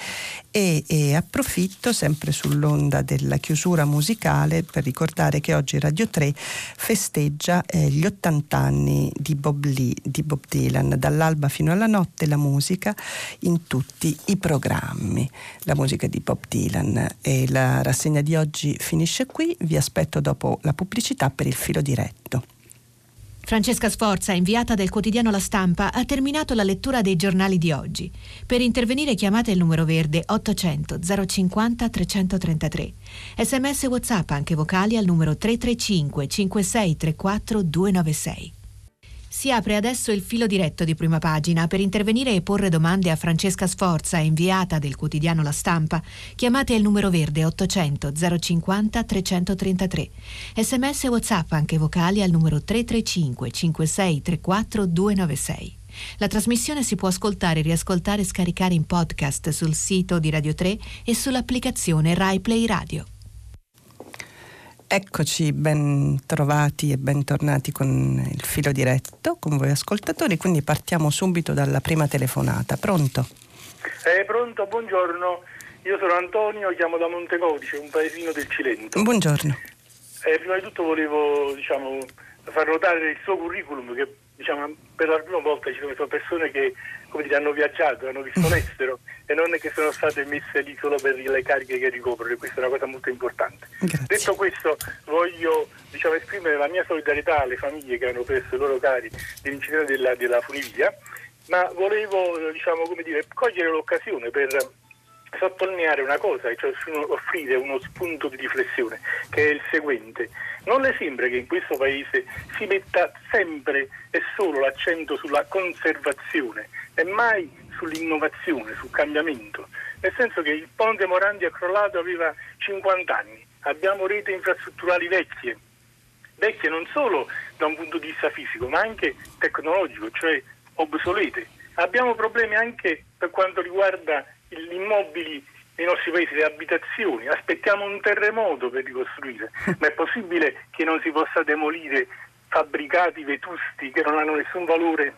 e, e, approfitto sempre sull'onda della chiusura musicale per ricordare che oggi Radio 3 festeggia eh, gli 80 anni di Bob, Lee, di Bob Dylan, dall'alba fino alla notte la musica in tutti i programmi, la musica di Bob Dylan. E la rassegna di oggi finisce qui, vi aspetto dopo la pubblicità per il filo diretto.
Francesca Sforza, inviata del quotidiano La Stampa, ha terminato la lettura dei giornali di oggi. Per intervenire chiamate il numero verde 800 050 333. Sms WhatsApp anche vocali al numero 335 5634 296. Si apre adesso il filo diretto di prima pagina per intervenire e porre domande a Francesca Sforza, inviata del quotidiano La Stampa. Chiamate il numero verde 800 050 333. Sms WhatsApp anche vocali al numero 335 5634 296. La trasmissione si può ascoltare, riascoltare e scaricare in podcast sul sito di Radio 3 e sull'applicazione RaiPlay Radio.
Eccoci ben trovati e bentornati con il filo diretto con voi ascoltatori, quindi partiamo subito dalla prima telefonata. Pronto?
Eh, pronto, buongiorno. Io sono Antonio, chiamo da Montecodice, un paesino del Cilento.
Buongiorno.
Eh, prima di tutto volevo diciamo, far notare il suo curriculum che diciamo, per la prima volta ci sono persone che dire, hanno viaggiato, hanno visto l'estero e non è che sono state messe lì solo per le cariche che ricoprono e questa è una cosa molto importante.
Grazie.
Detto questo voglio diciamo, esprimere la mia solidarietà alle famiglie che hanno perso i loro cari nell'incidente della, della funivia, ma volevo diciamo, dire, cogliere l'occasione per sottolineare una cosa, cioè offrire uno spunto di riflessione, che è il seguente. Non le sembra che in questo Paese si metta sempre e solo l'accento sulla conservazione e mai sull'innovazione, sul cambiamento? Nel senso che il ponte Morandi è crollato aveva 50 anni, abbiamo reti infrastrutturali vecchie, vecchie non solo da un punto di vista fisico ma anche tecnologico, cioè obsolete. Abbiamo problemi anche per quanto riguarda gli immobili nei nostri paesi, le abitazioni, aspettiamo un terremoto per ricostruire, ma è possibile che non si possa demolire fabbricati vetusti che non hanno nessun valore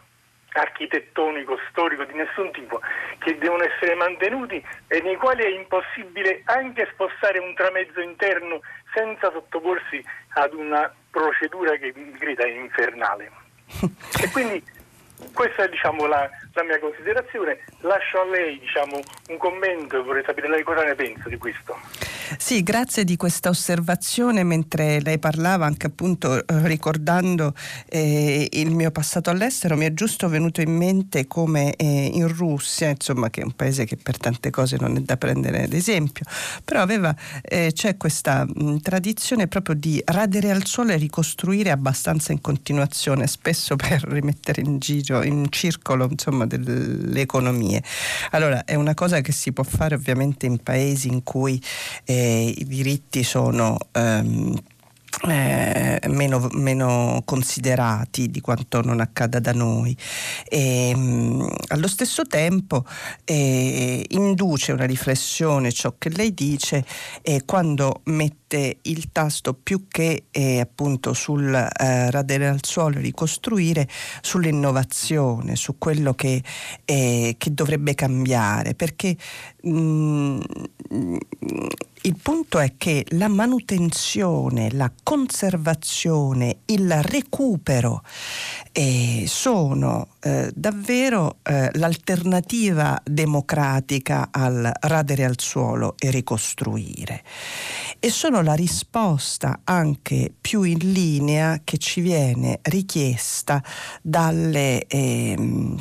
architettonico, storico di nessun tipo, che devono essere mantenuti e nei quali è impossibile anche spostare un tramezzo interno senza sottoporsi ad una procedura che mi grida infernale. E quindi questa è diciamo, la, la, mia considerazione. Lascio a lei diciamo, un commento e vorrei sapere lei cosa ne pensa di questo.
Sì, grazie di questa osservazione mentre lei parlava anche appunto eh, ricordando eh, il mio passato all'estero mi è giusto venuto in mente come eh, in Russia, insomma che è un paese che per tante cose non è da prendere ad esempio, però aveva, eh, c'è questa mh, tradizione proprio di radere al sole e ricostruire abbastanza in continuazione, spesso per rimettere in giro, in circolo insomma delle economie. Allora è una cosa che si può fare ovviamente in paesi in cui eh, eh, i diritti sono ehm, eh, meno, meno, considerati di quanto non accada da noi. E, ehm, mh, allo stesso tempo eh, induce una riflessione ciò che lei dice eh, quando mette il tasto più che eh, appunto sul eh, radere al suolo e ricostruire sull'innovazione, su quello che, eh, che dovrebbe cambiare, perché mh, il punto è che la manutenzione, la conservazione, il recupero eh, sono eh, davvero eh, l'alternativa democratica al radere al suolo e ricostruire. E sono la risposta anche più in linea che ci viene richiesta dalle ehm,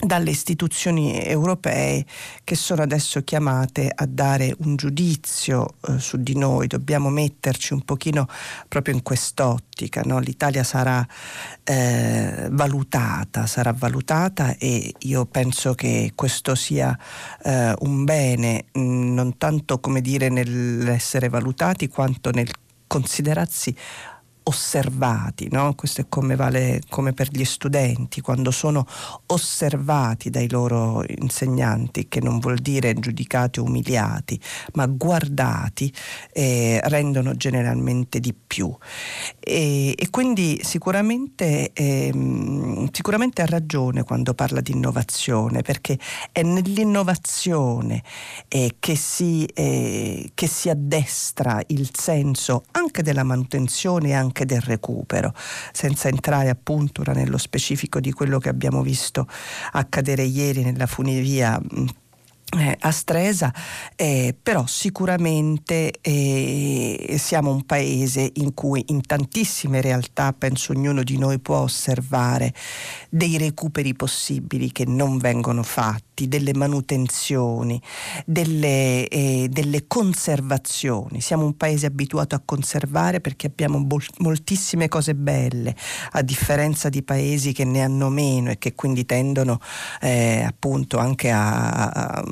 dalle istituzioni europee che sono adesso chiamate a dare un giudizio eh, su di noi, dobbiamo metterci un pochino proprio in quest'ottica, no? l'Italia sarà eh, valutata, sarà valutata e io penso che questo sia eh, un bene, mh, mm, non tanto come dire nell'essere valutati quanto nel considerarsi osservati, no? questo è come vale come per gli studenti, quando sono osservati dai loro insegnanti, che non vuol dire giudicati o umiliati, ma guardati, eh, rendono generalmente di più. E, e quindi sicuramente, eh, sicuramente ha ragione quando parla di innovazione, perché è nell'innovazione eh, che, si, eh, che si addestra il senso anche della manutenzione e anche anche del recupero, senza entrare appunto nello specifico di quello che abbiamo visto accadere ieri nella funivia eh, a Stresa, eh, però sicuramente eh, siamo un paese in cui in tantissime realtà, penso ognuno di noi può osservare dei recuperi possibili che non vengono fatti delle manutenzioni, delle, eh, delle, conservazioni. Siamo un paese abituato a conservare perché abbiamo bol- moltissime cose belle, a differenza di paesi che ne hanno meno e che quindi tendono eh, appunto anche a, a,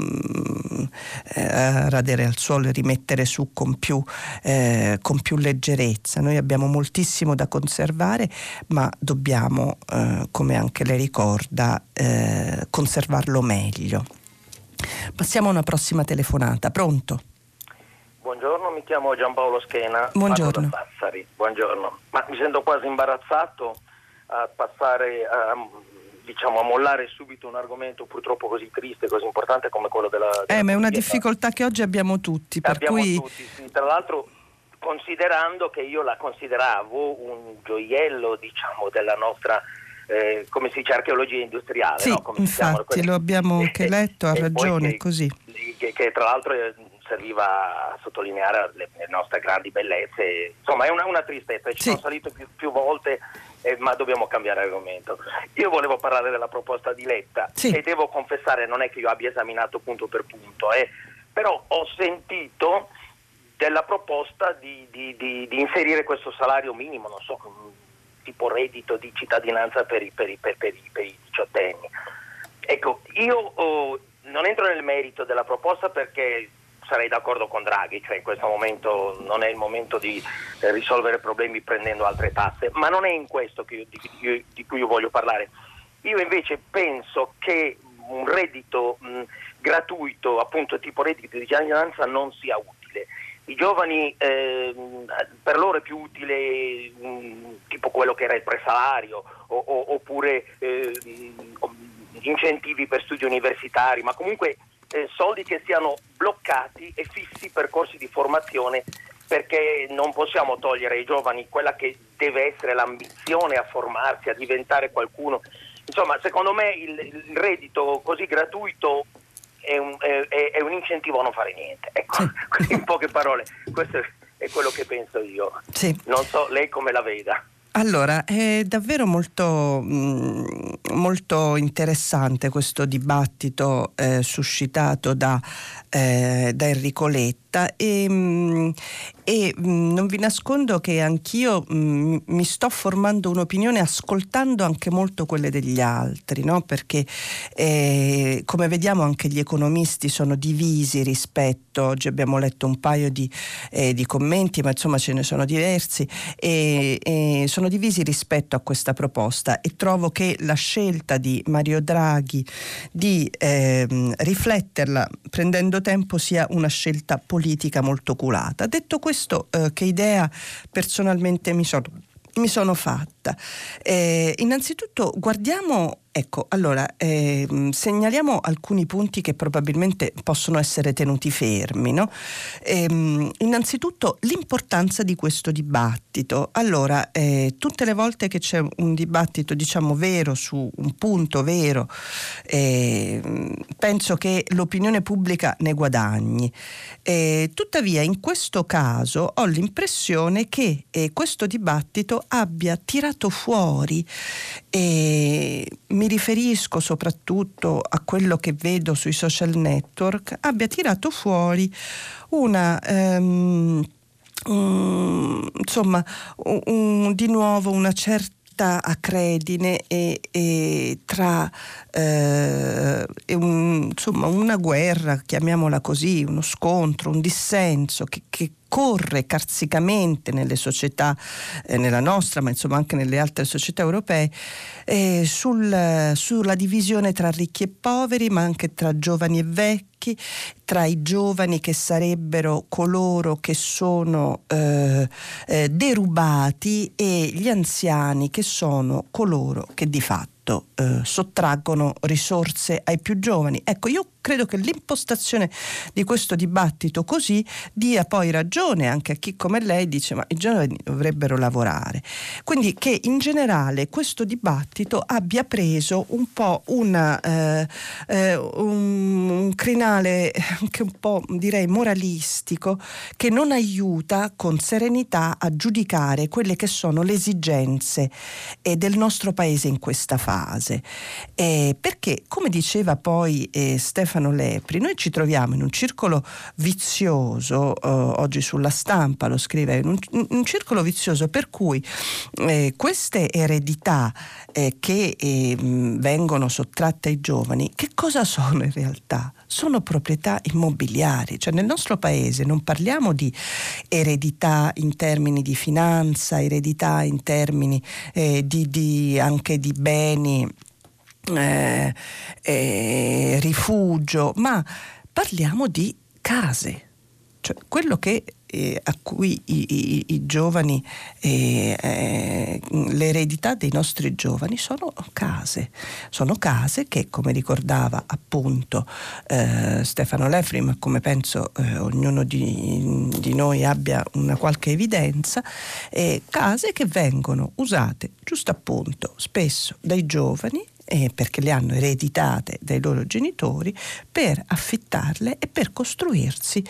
a, radere al suolo e rimettere su con più, eh, con più, leggerezza. Noi abbiamo moltissimo da conservare, ma dobbiamo, eh, come anche lei ricorda, eh, conservarlo meglio meglio. Passiamo a una prossima telefonata. Pronto?
Buongiorno, mi chiamo Giampaolo Schena.
Buongiorno.
Buongiorno. Ma mi sento quasi imbarazzato a passare a, diciamo, a mollare subito un argomento purtroppo così triste, così importante come quello della... della
eh, ma è una difficoltà che oggi abbiamo tutti. Per
abbiamo
cui...
tutti, sì. Tra l'altro considerando che io la consideravo un gioiello, diciamo, della nostra eh, come si dice, archeologia industriale.
Sì,
no?
infatti lo abbiamo anche letto, ha ragione,
che,
così.
Che, che, tra l'altro eh, serviva a sottolineare le, le, nostre grandi bellezze, insomma è una, una tristezza, ci sì. sono salito più, più volte eh, ma dobbiamo cambiare argomento. Io volevo parlare della proposta di Letta sì. e devo confessare, non è che io abbia esaminato punto per punto, eh, però ho sentito della proposta di, di, di, di inserire questo salario minimo, non so tipo reddito di cittadinanza per i, per i, per, per i, per i diciottenni. Ecco, io oh, non entro nel merito della proposta perché sarei d'accordo con Draghi, cioè in questo momento non è il momento di risolvere problemi prendendo altre tasse, ma non è in questo io, di, di, di, cui io voglio parlare. Io invece penso che un reddito mh, gratuito, appunto tipo reddito di cittadinanza, non sia utile i giovani eh, per loro è più utile mh, mm, tipo quello che era il presalario o, o, oppure eh, incentivi per studi universitari, ma comunque eh, soldi che siano bloccati e fissi percorsi di formazione perché non possiamo togliere ai giovani quella che deve essere l'ambizione a formarsi, a diventare qualcuno. Insomma, secondo me il, il reddito così gratuito è un, è, è un, incentivo a non fare niente. Ecco, sì. in poche parole, questo è quello che penso io.
Sì.
Non so lei come la veda.
Allora, è davvero molto, mm, molto interessante questo dibattito eh, suscitato da, eh, da Enrico Letta e, mm, e mm, non vi nascondo che anch'io mi sto formando un'opinione ascoltando anche molto quelle degli altri, no? perché eh, come vediamo anche gli economisti sono divisi rispetto, oggi abbiamo letto un paio di, eh, di commenti, ma insomma ce ne sono diversi, e, e sono divisi rispetto a questa proposta e trovo che la scelta di Mario Draghi di eh, rifletterla prendendo tempo sia una scelta politica molto oculata. Detto questo eh, che idea personalmente mi sono, mi sono fatta. Eh, innanzitutto guardiamo Ecco, allora eh, segnaliamo alcuni punti che probabilmente possono essere tenuti fermi. No? Eh, innanzitutto l'importanza di questo dibattito. Allora, eh, tutte le volte che c'è un dibattito, diciamo, vero su un punto vero, ehm, penso che l'opinione pubblica ne guadagni. Eh, tuttavia, in questo caso ho l'impressione che eh, questo dibattito abbia tirato tirato fuori, e mi riferisco soprattutto a quello che vedo sui social network, abbia tirato fuori una... Um, um, insomma, un, di nuovo una certa acredine e, e tra eh, un, insomma, una guerra, chiamiamola così, uno scontro, un dissenso che, che corre carsicamente nelle società, eh, nella nostra, ma insomma anche nelle altre società europee, eh, sul, sulla divisione tra ricchi e poveri, ma anche tra giovani e vecchi, tra i giovani che sarebbero coloro che sono eh, eh derubati e gli anziani che sono coloro che di fatto eh, sottraggono risorse ai più giovani. Ecco, io credo che l'impostazione di questo dibattito così dia poi ragione anche a chi come lei dice ma i giovani dovrebbero lavorare. Quindi che in generale questo dibattito abbia preso un po' una, eh, eh, un, un crinale anche un po' direi moralistico che non aiuta con serenità a giudicare quelle che sono le esigenze eh, del nostro paese in questa fase. Eh, perché come diceva poi eh, Stefano Stefano Lepri, noi ci troviamo in un circolo vizioso, eh, oggi sulla stampa lo scrive, un, un circolo vizioso per cui eh, queste eredità eh, che ehm, vengono sottratte ai giovani, che cosa sono in realtà? Sono proprietà immobiliari, cioè nel nostro paese non parliamo di eredità in termini di finanza, eredità in termini eh, di, di, anche di beni eh, eh, rifugio, ma parliamo di case, cioè quello che, eh, a cui i, i, i giovani, eh, eh, l'eredità dei nostri giovani sono case, sono case che come ricordava appunto eh, Stefano Lefri, ma come penso ognuno di, di, noi abbia una qualche evidenza, case che vengono usate giusto appunto spesso dai giovani eh, perché le hanno ereditate dai loro genitori, per affittarle e per costruirsi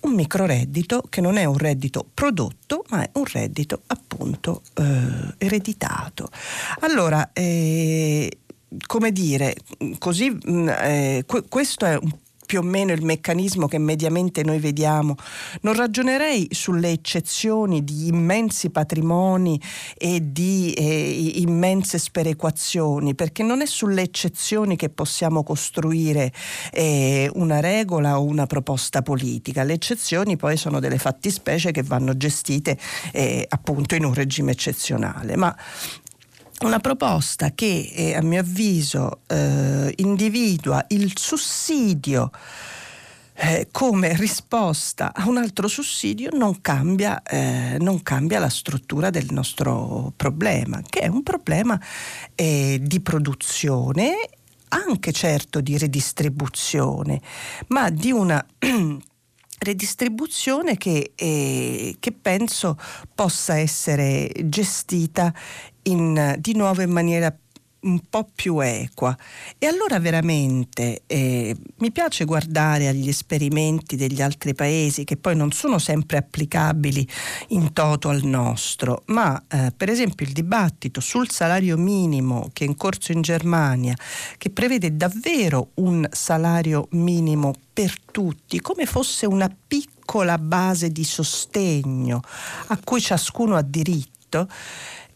un microreddito che non è un reddito prodotto, ma è un reddito appunto eh, ereditato. Allora, eh, come dire, così mm, eh, questo è un più o meno il meccanismo che mediamente noi vediamo, non ragionerei sulle eccezioni di immensi patrimoni e di eh, immense sperequazioni, perché non è sulle eccezioni che possiamo costruire eh, una regola o una proposta politica. Le eccezioni poi sono delle fattispecie che vanno gestite eh, appunto in un regime eccezionale. Ma una proposta che eh, a mio avviso eh, individua il sussidio eh, come risposta a un altro sussidio non cambia, eh, non cambia, la struttura del nostro problema, che è un problema eh, di produzione, anche certo di redistribuzione, ma di una redistribuzione che, eh, che, penso possa essere gestita in, di nuovo in maniera un po' più equa. E allora veramente eh, mi piace guardare agli esperimenti degli altri paesi che poi non sono sempre applicabili in toto al nostro, ma eh, per esempio il dibattito sul salario minimo che è in corso in Germania, che prevede davvero un salario minimo per tutti, come fosse una piccola base di sostegno a cui ciascuno ha diritto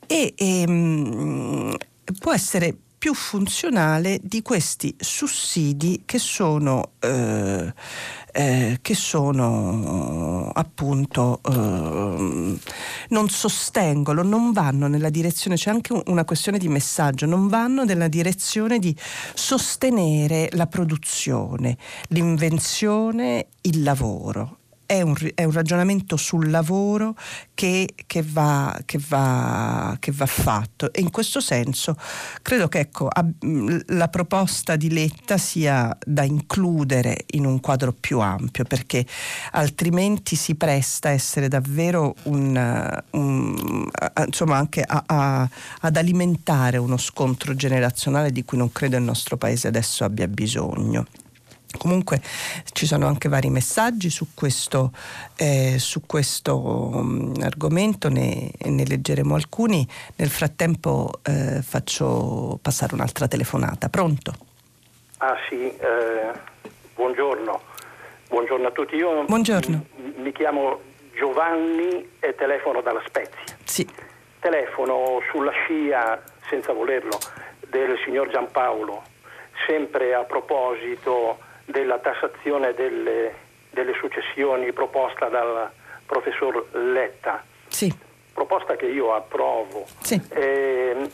e ehm, può essere più funzionale di questi sussidi che sono, eh, eh, che sono appunto eh, non sostengono, non vanno nella direzione, c'è anche una questione di messaggio, non vanno nella direzione di sostenere la produzione, l'invenzione, il lavoro è un, è un, ragionamento sul lavoro che, che, va, che, va, che, va, fatto e in questo senso credo che ecco, la proposta di Letta sia da includere in un quadro più ampio perché altrimenti si presta a essere davvero un, un insomma anche a, a, ad alimentare uno scontro generazionale di cui non credo il nostro paese adesso abbia bisogno. Comunque ci sono anche vari messaggi su questo, eh, su questo um, argomento, ne, ne, leggeremo alcuni. Nel frattempo eh, faccio passare un'altra telefonata. Pronto?
Ah sì, eh, buongiorno. Buongiorno a tutti. Io
buongiorno.
Mi, mi chiamo Giovanni e telefono dalla Spezia.
Sì.
Telefono sulla scia, senza volerlo, del signor Giampaolo, sempre a proposito della tassazione delle, delle successioni proposta dal professor Letta.
Sì.
Proposta che io approvo.
Sì.
Eh,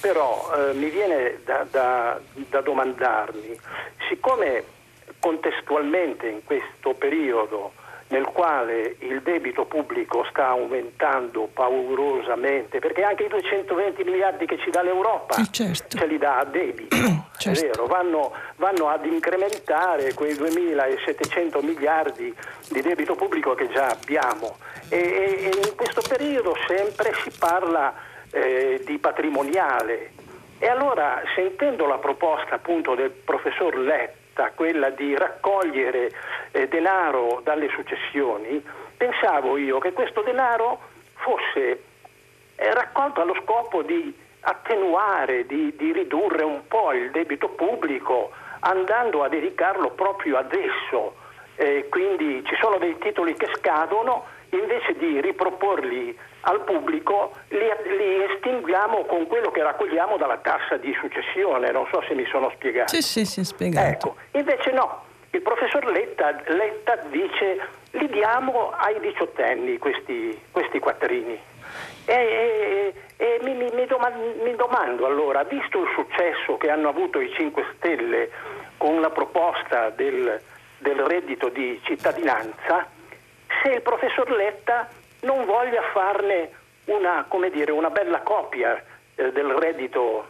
però eh, mi viene da, da, da domandarmi, siccome contestualmente in questo periodo nel quale il debito pubblico sta aumentando paurosamente, perché anche i 220 miliardi che ci dà l'Europa
sì, certo.
ce li dà a debito,
certo.
è vero, vanno, vanno, ad incrementare quei 2.700 miliardi di debito pubblico che già abbiamo e, e, e in questo periodo sempre si parla eh, di patrimoniale e allora sentendo la proposta appunto del professor Letta, scelta, quella di raccogliere eh, denaro dalle successioni, pensavo io che questo denaro fosse eh, raccolto allo scopo di attenuare, di, di ridurre un po' il debito pubblico, andando a dedicarlo proprio adesso. Eh, quindi ci sono dei titoli che scadono, invece di riproporli al pubblico li, li, estinguiamo con quello che raccogliamo dalla tassa di successione, non so se mi sono spiegato.
Sì, sì, sì, spiegato.
Ecco, invece no, il professor Letta, Letta dice li diamo ai diciottenni questi, questi quattrini. E, e, e mi, mi, mi, domando, mi, domando allora, visto il successo che hanno avuto i 5 Stelle con la proposta del, del reddito di cittadinanza, se il professor Letta non voglia farne una, dire, una bella copia eh, del reddito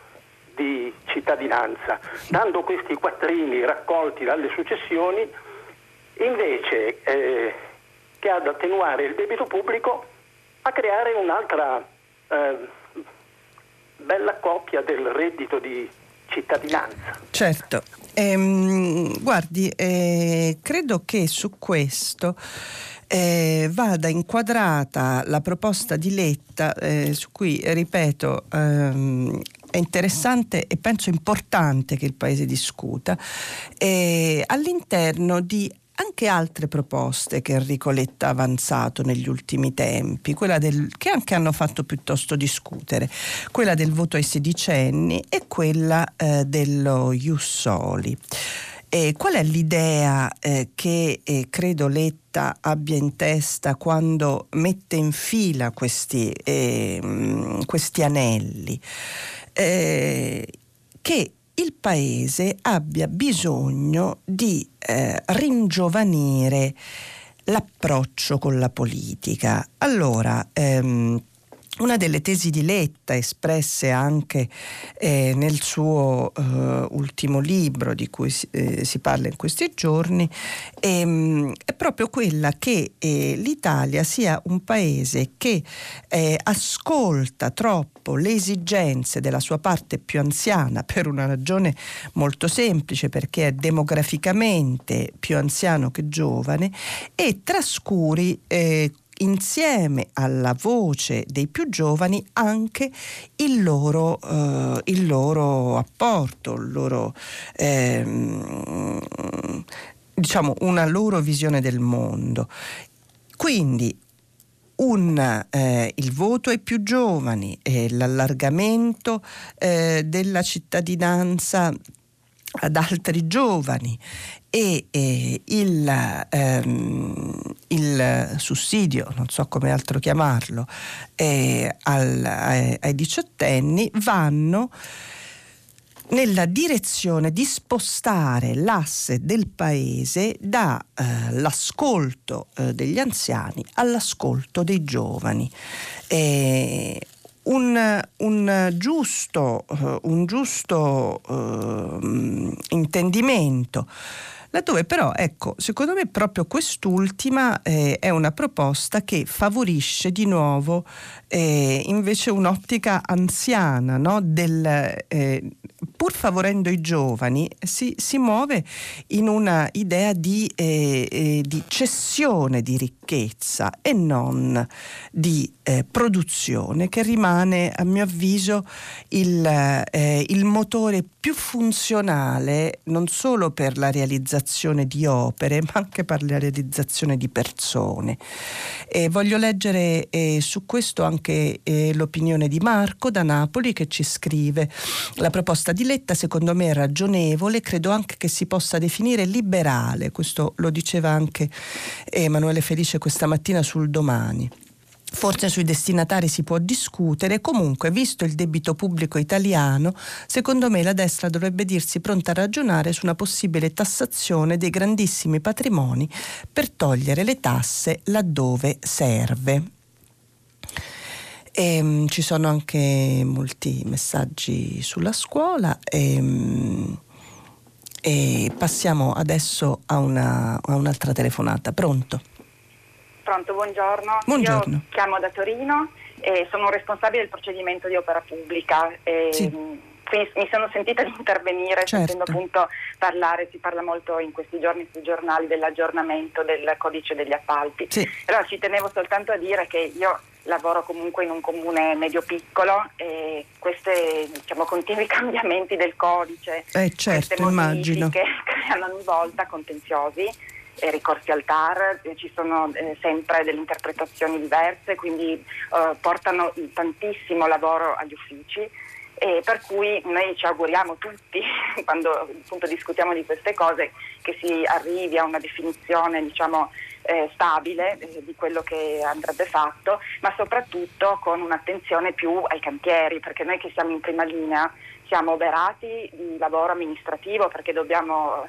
di cittadinanza, dando questi quattrini raccolti dalle successioni, invece eh, che ad attenuare il debito pubblico, a creare un'altra eh, bella copia del reddito di cittadinanza.
Certo, ehm, guardi, eh, credo che su questo eh, vada inquadrata la proposta di Letta, eh, su cui, ripeto, ehm, è interessante e penso importante che il Paese discuta, eh, all'interno di anche altre proposte che Enrico Letta ha avanzato negli ultimi tempi, del, che anche hanno fatto piuttosto discutere, quella del voto ai sedicenni e quella eh, dello Jussoli. Eh, qual è l'idea eh, che eh, credo Letta abbia in testa quando mette in fila questi, ehm, questi anelli? Eh, che il Paese abbia bisogno di eh, ringiovanire l'approccio con la politica. Allora, ehm, una delle tesi di Letta, espresse anche eh, nel suo eh, ultimo libro di cui si, eh, si, parla in questi giorni, ehm, è proprio quella che eh, l'Italia sia un paese che eh, ascolta troppo le esigenze della sua parte più anziana per una ragione molto semplice, perché è demograficamente più anziano che giovane, e trascuri eh, insieme alla voce dei più giovani anche il loro, eh, il loro apporto, il loro, ehm, diciamo una loro visione del mondo. Quindi un, eh, il voto ai più giovani, eh, l'allargamento eh, della cittadinanza ad altri giovani e eh, il, ehm, il, sussidio, non so come altro chiamarlo, eh, al, ai, ai diciottenni vanno nella direzione di spostare l'asse del paese dall'ascolto eh, eh, degli anziani all'ascolto dei giovani. Eh, un, un, giusto, uh, un giusto uh, intendimento. Laddove però, ecco, secondo me proprio quest'ultima eh, è una proposta che favorisce di nuovo eh, invece un'ottica anziana, no? Del, eh, pur favorendo i giovani, si, si muove in una idea di, eh, eh, di cessione di ricchezza e non di eh, produzione che rimane a mio avviso il, eh, il, motore più funzionale non solo per la realizzazione di opere ma anche per la realizzazione di persone. Voglio leggere su questo anche eh, l'opinione di Marco da Napoli che ci scrive la proposta di Letta secondo me è ragionevole, credo anche che si possa definire liberale, questo lo diceva anche Emanuele Felice questa mattina sul domani. Forse sui destinatari si può discutere, comunque visto il debito pubblico italiano, secondo me la destra dovrebbe dirsi pronta a ragionare su una possibile tassazione dei grandissimi patrimoni per togliere le tasse laddove serve. E, um, ci sono anche molti messaggi sulla scuola e, um, e passiamo adesso a, una, a un'altra telefonata. Pronto?
Pronto, buongiorno.
buongiorno.
Io chiamo da Torino e sono responsabile del procedimento di opera pubblica. E,
sì.
Quindi mi sono sentita di intervenire,
certo.
sentendo appunto parlare, si parla molto in questi giorni sui giornali dell'aggiornamento del codice degli appalti.
Sì.
Però ci tenevo soltanto a dire che io lavoro comunque in un comune medio-piccolo e questi diciamo, continui cambiamenti del codice,
eh, certo,
queste
immagino.
creano ogni volta contenziosi e ricorsi al TAR, eh, ci sono eh, sempre delle interpretazioni diverse, quindi eh, portano tantissimo lavoro agli uffici e per cui noi ci auguriamo tutti, quando appunto discutiamo di queste cose, che si arrivi a una definizione diciamo, eh, stabile eh, di quello che andrebbe fatto, ma soprattutto con un'attenzione più ai cantieri, perché noi che siamo in prima linea siamo oberati di lavoro amministrativo perché dobbiamo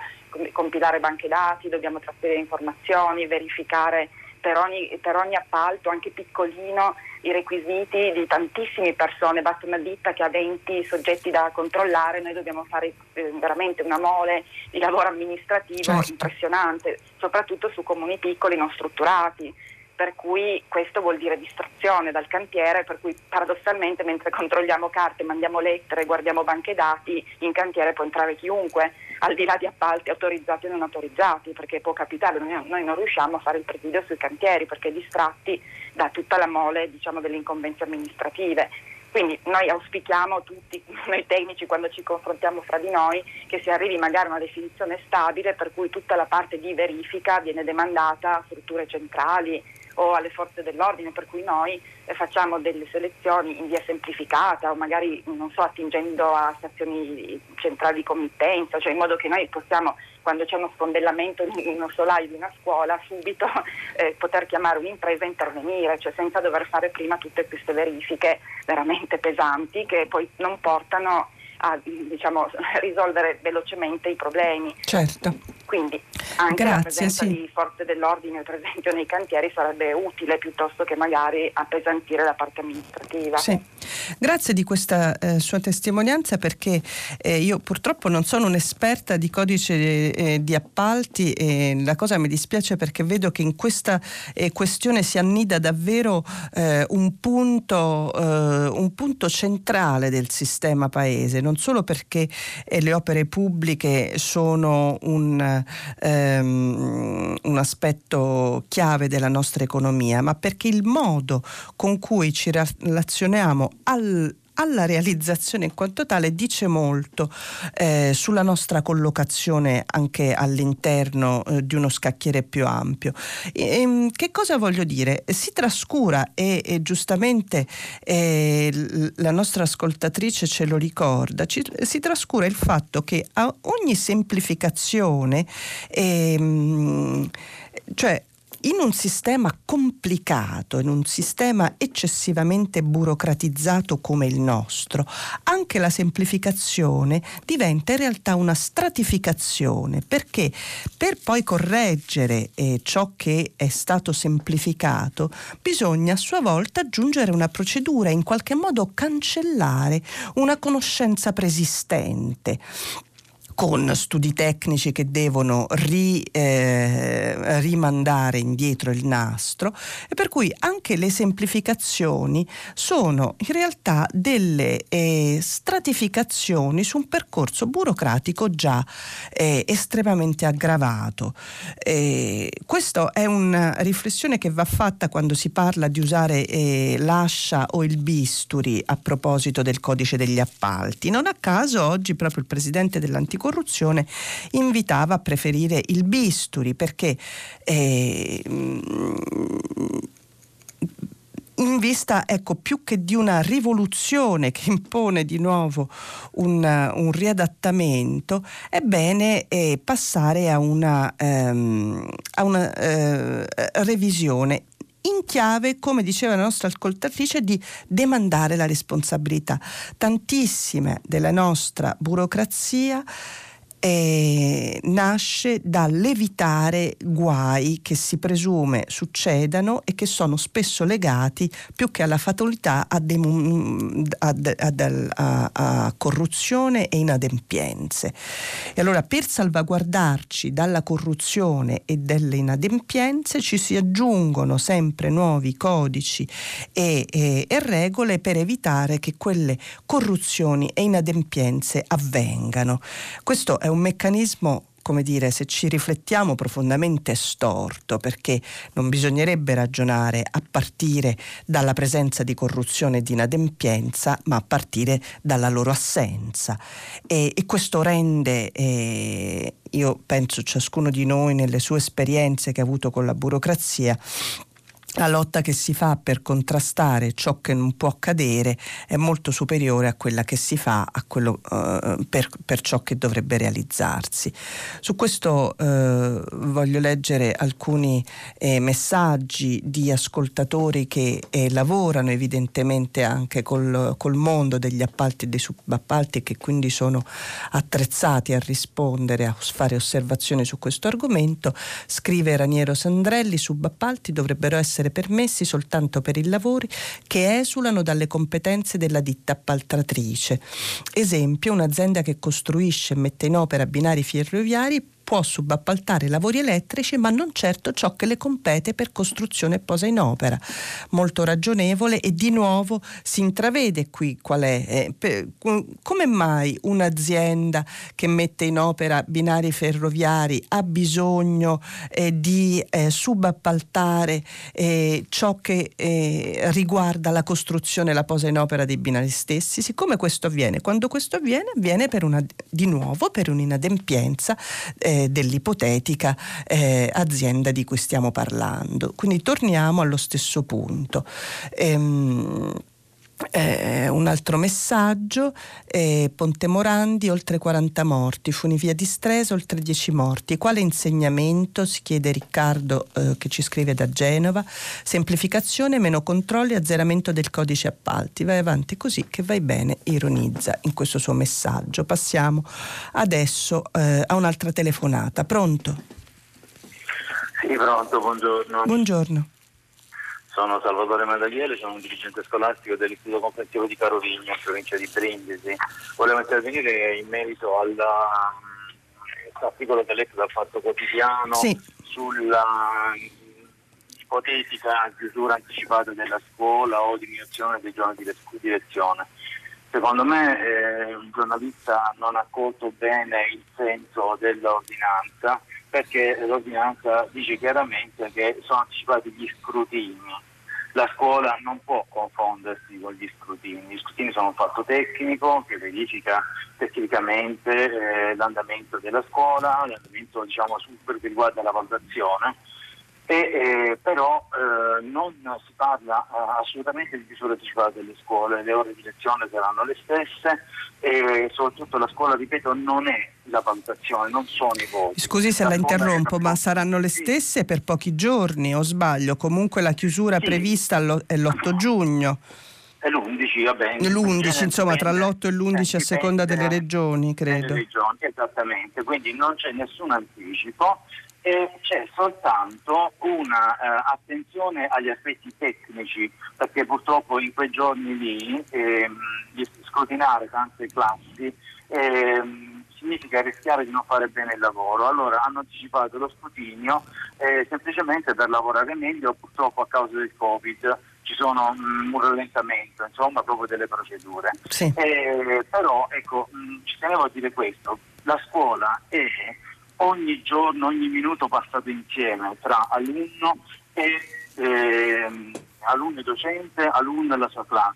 compilare banche dati, dobbiamo trasferire informazioni, verificare per ogni, per ogni, appalto, anche piccolino, i requisiti di tantissime persone, basta una ditta che ha 20 soggetti da controllare, noi dobbiamo fare eh, veramente una mole di lavoro amministrativo
certo.
impressionante, soprattutto su comuni piccoli non strutturati. Per cui questo vuol dire distrazione dal cantiere, per cui paradossalmente mentre controlliamo carte, mandiamo lettere, guardiamo banche dati, in cantiere può entrare chiunque, al di là di appalti autorizzati o non autorizzati, perché può capitare, noi, noi non riusciamo a fare il presidio sui cantieri perché distratti da tutta la mole diciamo, delle incombenze amministrative. Quindi noi auspichiamo tutti, noi tecnici, quando ci confrontiamo fra di noi, che si arrivi magari a una definizione stabile per cui tutta la parte di verifica viene demandata a strutture centrali, o alle forze dell'ordine, per cui noi eh, facciamo delle selezioni in via semplificata o magari non so, attingendo a stazioni centrali di committenza, cioè in modo che noi possiamo, quando c'è uno sfondellamento in uno solaio di una scuola, subito eh, poter chiamare un'impresa e intervenire, cioè senza dover fare prima tutte queste verifiche veramente pesanti che poi non portano a diciamo, risolvere velocemente i problemi.
Certo.
Quindi anche
Grazie,
la presenza
sì.
di forze dell'ordine, per esempio nei cantieri, sarebbe utile piuttosto che magari appesantire la parte amministrativa.
Sì. Grazie di questa eh, sua testimonianza perché eh, io purtroppo non sono un'esperta di codice eh, di appalti e la cosa mi dispiace perché vedo che in questa eh, questione si annida davvero eh, un punto, eh, un, punto, centrale del sistema paese, non solo perché le opere pubbliche sono un ehm, un aspetto chiave della nostra economia, ma perché il modo con cui ci relazioniamo al alla realizzazione in quanto tale dice molto eh, sulla nostra collocazione anche all'interno eh, di uno scacchiere più ampio. E, ehm, che cosa voglio dire? Si trascura e, e giustamente eh, la nostra ascoltatrice ce lo ricorda, ci, si trascura il fatto che a ogni semplificazione, ehm, cioè in un sistema complicato, in un sistema eccessivamente burocratizzato come il nostro, anche la semplificazione diventa in realtà una stratificazione, perché per poi correggere eh, ciò che è stato semplificato bisogna a sua volta aggiungere una procedura, in qualche modo cancellare una conoscenza preesistente con studi tecnici che devono ri, eh, rimandare indietro il nastro e per cui anche le semplificazioni sono in realtà delle eh, stratificazioni su un percorso burocratico già eh, estremamente aggravato. Eh, questa è una riflessione che va fatta quando si parla di usare eh, l'ascia o il bisturi a proposito del codice degli appalti. Non a caso oggi proprio il presidente dell'anticorruzione anticorruzione invitava a preferire il bisturi perché eh, in vista, ecco, più che di una rivoluzione che impone di nuovo un, un riadattamento, è bene eh, passare a una, ehm, a una eh, revisione in chiave, come diceva la nostra ascoltatrice, di demandare la responsabilità. Tantissime della nostra burocrazia eh, nasce dall'evitare guai che si presume succedano e che sono spesso legati più che alla fatalità a, dem- a, a, a, corruzione e inadempienze. E allora per salvaguardarci dalla corruzione e delle inadempienze ci si aggiungono sempre nuovi codici e, e, e regole per evitare che quelle corruzioni e inadempienze avvengano. Questo è è un meccanismo come dire, se ci riflettiamo profondamente storto, perché non bisognerebbe ragionare a partire dalla presenza di corruzione e di inadempienza, ma a partire dalla loro assenza. E, e questo rende, eh, io penso ciascuno di noi nelle sue esperienze che ha avuto con la burocrazia, la lotta che si fa per contrastare ciò che non può accadere è molto superiore a quella che si fa quello, uh, per, per, ciò che dovrebbe realizzarsi. Su questo uh, voglio leggere alcuni eh, messaggi di ascoltatori che eh, lavorano evidentemente anche col, col, mondo degli appalti e dei subappalti e che quindi sono attrezzati a rispondere, a fare osservazioni su questo argomento. Scrive Raniero Sandrelli, subappalti dovrebbero essere essere permessi soltanto per i lavori che esulano dalle competenze della ditta appaltatrice. Esempio, un'azienda che costruisce e mette in opera binari ferroviari può subappaltare lavori elettrici, ma non certo ciò che le compete per costruzione e posa in opera. Molto ragionevole e di nuovo si intravede qui qual è. Eh, per, come mai un'azienda che mette in opera binari ferroviari ha bisogno eh, di eh, subappaltare eh, ciò che eh, riguarda la costruzione e la posa in opera dei binari stessi? Siccome questo avviene, quando questo avviene, avviene per una, di nuovo per un'inadempienza eh, eh, dell'ipotetica eh, azienda di cui stiamo parlando. Quindi torniamo allo stesso punto. Ehm, eh, un altro messaggio, eh, Ponte Morandi, oltre 40 morti, Funivia di Stresa, oltre 10 morti. Quale insegnamento? Si chiede Riccardo eh, che ci scrive da Genova. Semplificazione, meno controlli, azzeramento del codice appalti. Vai avanti così che vai bene, ironizza in questo suo messaggio. Passiamo adesso eh, a un'altra telefonata. Pronto?
Sì, pronto, buongiorno.
Buongiorno.
Sono Salvatore Madagliele, sono un dirigente scolastico dell'Istituto Comprensivo di Carovigno, in provincia di Brindisi. Volevo intervenire in merito all'articolo che ho letto dal Fatto Quotidiano
sì.
sulla ipotetica chiusura anticipata della scuola o diminuzione dei giorni di direzione. Secondo me eh, un giornalista non ha colto bene il senso dell'ordinanza perché l'ordinanza dice chiaramente che sono anticipati gli scrutini la scuola non può confondersi con gli scrutini. Gli scrutini sono un fatto tecnico che verifica tecnicamente eh, l'andamento della scuola, l'andamento diciamo, su quel che riguarda la valutazione e, eh, però eh, non si parla eh, assolutamente di chiusura anticipata delle scuole, le ore di lezione saranno le stesse e soprattutto la scuola, ripeto, non è la valutazione, non sono i voti.
Scusi se la, la interrompo, ma saranno le stesse sì. per pochi giorni o sbaglio? Comunque la chiusura sì. prevista è l'8 giugno.
È l'11, va bene.
L'11, insomma, tra l'8 e l'11 a seconda delle regioni, credo.
Delle regioni, esattamente, quindi non c'è nessun anticipo e c'è soltanto una eh, attenzione agli aspetti tecnici, perché purtroppo in quei giorni lì ehm, scrutinare tante classi ehm, si significa rischiare di non fare bene il lavoro. Allora hanno anticipato lo scrutinio eh, semplicemente per lavorare meglio, purtroppo a causa del Covid ci sono mh, mm, un rallentamento insomma proprio delle procedure.
Sì.
Eh, però ecco, mh, mm, ci tenevo a dire questo, la scuola è ogni giorno, ogni minuto passato insieme tra alunno e eh, alunno docente, alunno e la sua classe.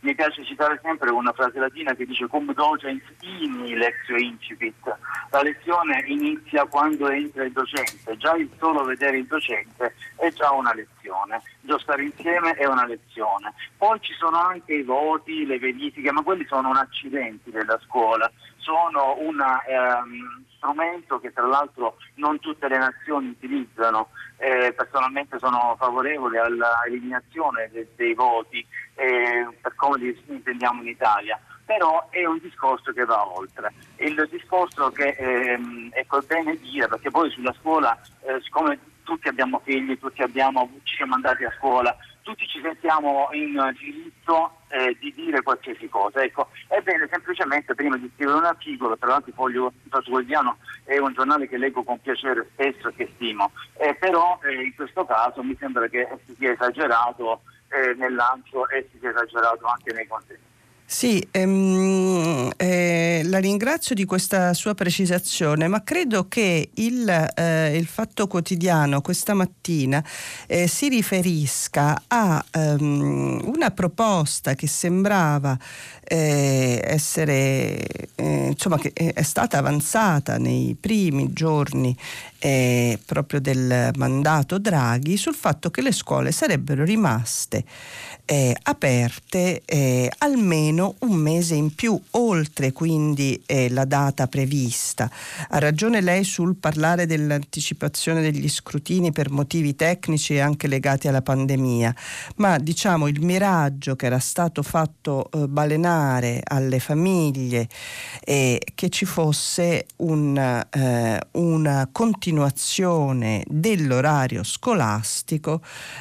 Mi piace citare sempre una frase latina che dice cum docens ini lexio incipit. La lezione inizia quando entra il docente, già il solo vedere il docente è già una lezione, già stare insieme è una lezione. Poi ci sono anche i voti, le verifiche, ma quelli sono un accidente della scuola, sono un ehm, strumento che tra l'altro non tutte le nazioni utilizzano eh, personalmente sono favorevole all'eliminazione de- dei voti eh, per come li intendiamo in Italia però è un discorso che va oltre. Il discorso che ehm, è bene dire, perché poi sulla scuola, eh, siccome tutti abbiamo figli, tutti abbiamo, ci siamo andati a scuola, tutti ci sentiamo in diritto eh, di dire qualsiasi cosa. Ecco, è bene semplicemente prima di scrivere un articolo, tra l'altro Foglio Quotidiano è un giornale che leggo con piacere spesso e che stimo, eh, però eh, in questo caso mi sembra che si sia esagerato eh, nel lancio e si sia esagerato anche nei contenuti.
Sì, ehm, eh, la ringrazio di questa sua precisazione, ma credo che il, eh, il Fatto Quotidiano questa mattina eh, si riferisca a ehm, una proposta che sembrava eh, essere, eh, insomma, che è stata avanzata nei primi giorni eh, proprio del mandato Draghi sul fatto che le scuole sarebbero rimaste eh, aperte eh, almeno un mese in più, oltre quindi eh, la data prevista. Ha ragione lei sul parlare dell'anticipazione degli scrutini per motivi tecnici e anche legati alla pandemia, ma diciamo il miraggio che era stato fatto eh, balenare alle famiglie che ci fosse un, eh, una continuazione dell'orario scolastico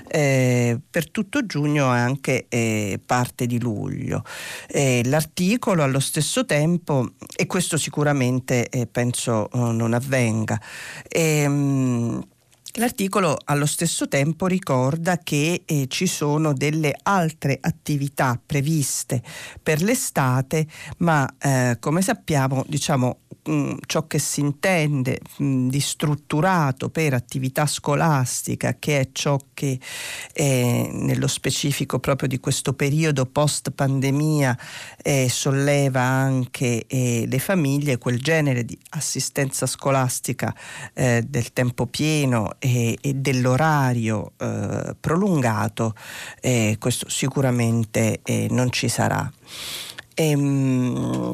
per tutto giugno e anche eh, parte di luglio. Eh, l'articolo allo stesso tempo, e questo sicuramente eh, penso oh, non avvenga, ehm, L'articolo allo stesso tempo ricorda che eh, ci sono delle altre attività previste per l'estate, ma eh, come sappiamo, diciamo, mm, ciò che si intende mh, mm, di strutturato per attività scolastica, che è ciò che eh, nello specifico proprio di questo periodo post pandemia eh, solleva anche eh, le famiglie, quel genere di assistenza scolastica eh, del tempo pieno e, e dell'orario eh, prolungato, questo sicuramente non ci sarà. Ehm,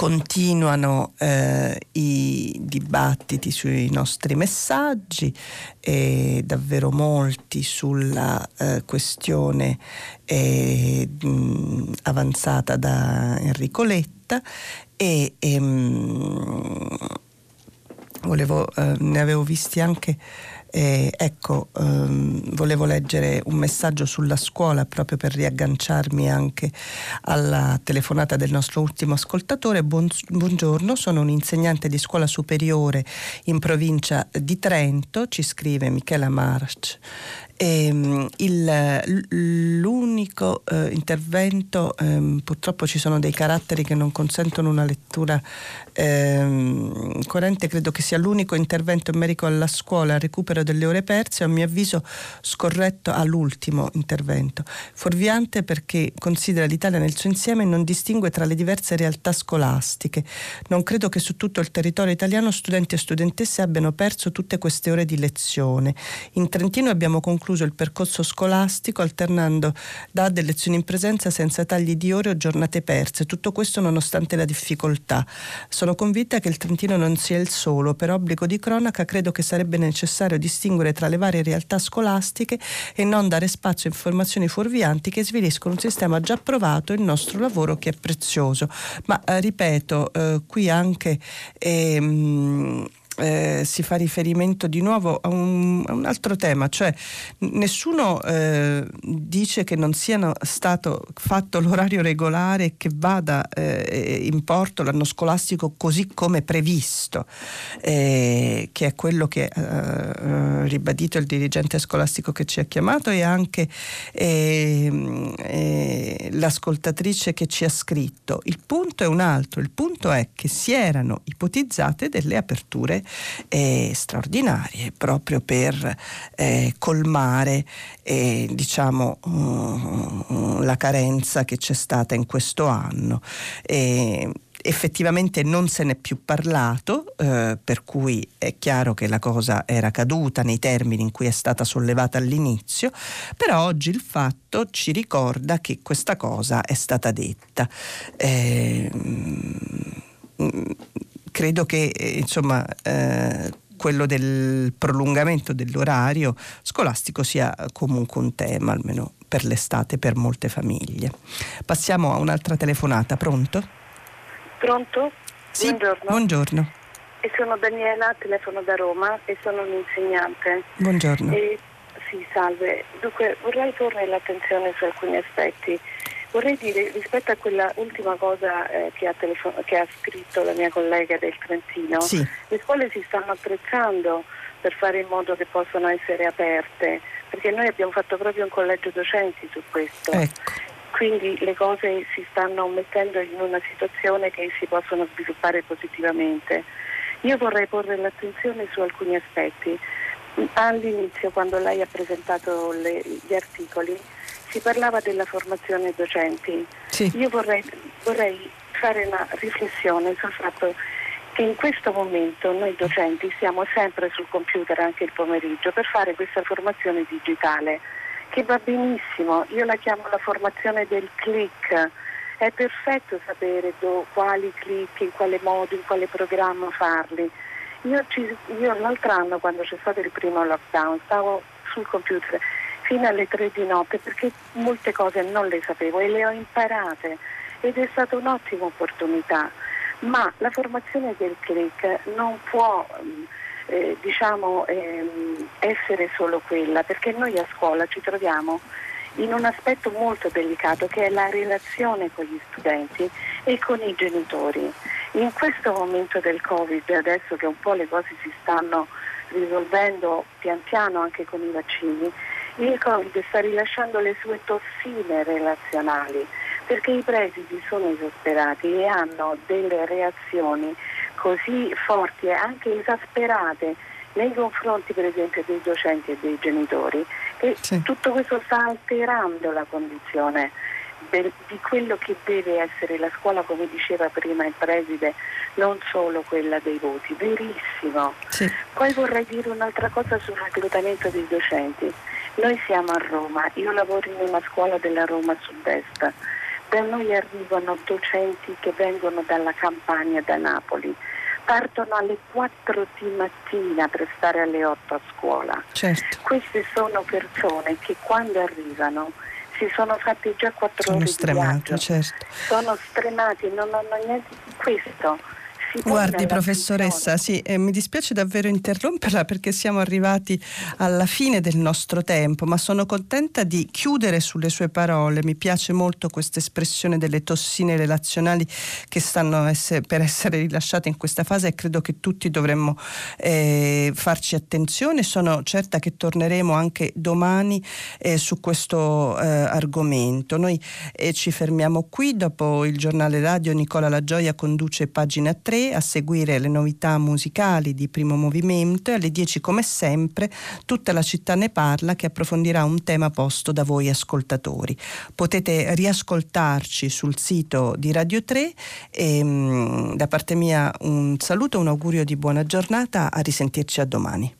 continuano eh, i dibattiti sui nostri messaggi, eh, davvero molti sulla eh, questione eh, mh, avanzata da Enrico Letta. E ehm, volevo, eh, ne avevo visti anche eh, ecco, ehm, volevo leggere un messaggio sulla scuola proprio per riagganciarmi anche alla telefonata del nostro ultimo ascoltatore. Buon, buongiorno, sono un insegnante di scuola superiore in provincia di Trento, ci scrive Michela March. Ehm, il, l'unico eh, intervento, eh, purtroppo ci sono dei caratteri che non consentono una lettura eh, coerente, credo che sia l'unico intervento in merito alla scuola, al recupero delle ore perse, a mio avviso scorretto all'ultimo intervento. Fuorviante perché considera l'Italia nel suo insieme e non distingue tra le diverse realtà scolastiche. Non credo che su tutto il territorio italiano studenti e studentesse abbiano perso tutte queste ore di lezione. In Trentino abbiamo concluso il percorso scolastico alternando DAD e lezioni in presenza senza tagli di ore o giornate perse, tutto questo nonostante la difficoltà. Sono convinta che il Trentino non sia il solo, per obbligo di cronaca credo che sarebbe necessario distinguere tra le varie realtà scolastiche e non dare spazio a informazioni fuorvianti che sviliscono un sistema già provato, il nostro lavoro che è prezioso. Ma eh, ripeto, eh, qui anche... Ehm, eh, si fa riferimento di nuovo a un, a un altro tema, cioè nessuno eh, dice che non sia stato fatto l'orario regolare che vada eh, in porto l'anno scolastico così come previsto, eh, che è quello che ha eh, ribadito il dirigente scolastico che ci ha chiamato e anche ehm, l'ascoltatrice che ci ha scritto. Il punto è un altro, il punto è che si erano ipotizzate delle aperture eh, straordinarie proprio per eh, colmare eh, diciamo, uh, la carenza che c'è stata in questo anno effettivamente non se n'è più parlato, eh, per cui è chiaro che la cosa era caduta nei termini in cui è stata sollevata all'inizio, però oggi il fatto ci ricorda che questa cosa è stata detta. Eh, credo che eh, insomma eh, quello del prolungamento dell'orario scolastico sia comunque un tema, almeno per l'estate, per molte famiglie. Passiamo a un'altra telefonata, pronto?
Pronto?
Sì,
buongiorno.
buongiorno.
E sono Daniela, telefono da Roma e sono un'insegnante.
Buongiorno.
E, sì, salve. Dunque vorrei porre l'attenzione su alcuni aspetti. Vorrei dire rispetto a quella ultima cosa eh, che, ha telefon- che, ha scritto la mia collega del Trentino,
sì.
le scuole si stanno attrezzando per fare in modo che possano essere aperte, perché noi abbiamo fatto proprio un collegio docenti su questo.
Ecco.
Quindi le cose si stanno mettendo in una situazione che si possono sviluppare positivamente. Io vorrei porre l'attenzione su alcuni aspetti. All'inizio, quando lei ha presentato le, gli articoli, si parlava della formazione docenti.
Sì.
Io vorrei, vorrei fare una riflessione sul fatto che in questo momento noi docenti siamo sempre sul computer anche il pomeriggio per fare questa formazione digitale che va benissimo, io la chiamo la formazione del click, è perfetto sapere do, quali click, in quale modo, in quale programma farli. Io, ci, io l'altro anno quando c'è stato il primo lockdown stavo sul computer fino alle tre di notte perché molte cose non le sapevo e le ho imparate ed è stata un'ottima opportunità. Ma la formazione del click non può mm, eh, diciamo, ehm, essere solo quella, perché noi a scuola ci troviamo in un aspetto molto delicato che è la relazione con gli studenti e con i genitori. In questo momento del Covid, adesso che un po' le cose si stanno risolvendo pian piano anche con i vaccini, il Covid sta rilasciando le sue tossine relazionali perché i presidi sono esasperati e hanno delle reazioni così forti e anche esasperate nei confronti per esempio dei docenti e dei genitori che sì. tutto questo sta alterando la condizione di quello che deve essere la scuola, come diceva prima il preside, non solo quella dei voti, verissimo.
Sì.
Poi vorrei dire un'altra cosa sul reclutamento dei docenti. Noi siamo a Roma, io lavoro in una scuola della Roma Sud-Est, da noi arrivano docenti che vengono dalla Campania, da Napoli, partono alle 4 di mattina per stare alle 8 a scuola.
Certo.
Queste sono persone che quando arrivano si sono fatti già 4
sono
ore
stremati, certo.
Sono stremati, non hanno niente di questo
Guardi professoressa, sì, eh, mi dispiace davvero interromperla perché siamo arrivati alla fine del nostro tempo, ma sono contenta di chiudere sulle sue parole. Mi piace molto questa espressione delle tossine relazionali che stanno essere, per essere rilasciate in questa fase e credo che tutti dovremmo eh, farci attenzione. Sono certa che torneremo anche domani eh, su questo eh, argomento. Noi eh, ci fermiamo qui, dopo il giornale radio Nicola La Gioia conduce pagina 3 a seguire le novità musicali di primo movimento e alle 10 come sempre tutta la città ne parla che approfondirà un tema posto da voi ascoltatori. Potete riascoltarci sul sito di Radio 3 e mm, da parte mia un saluto, un augurio di buona giornata, a risentirci a domani.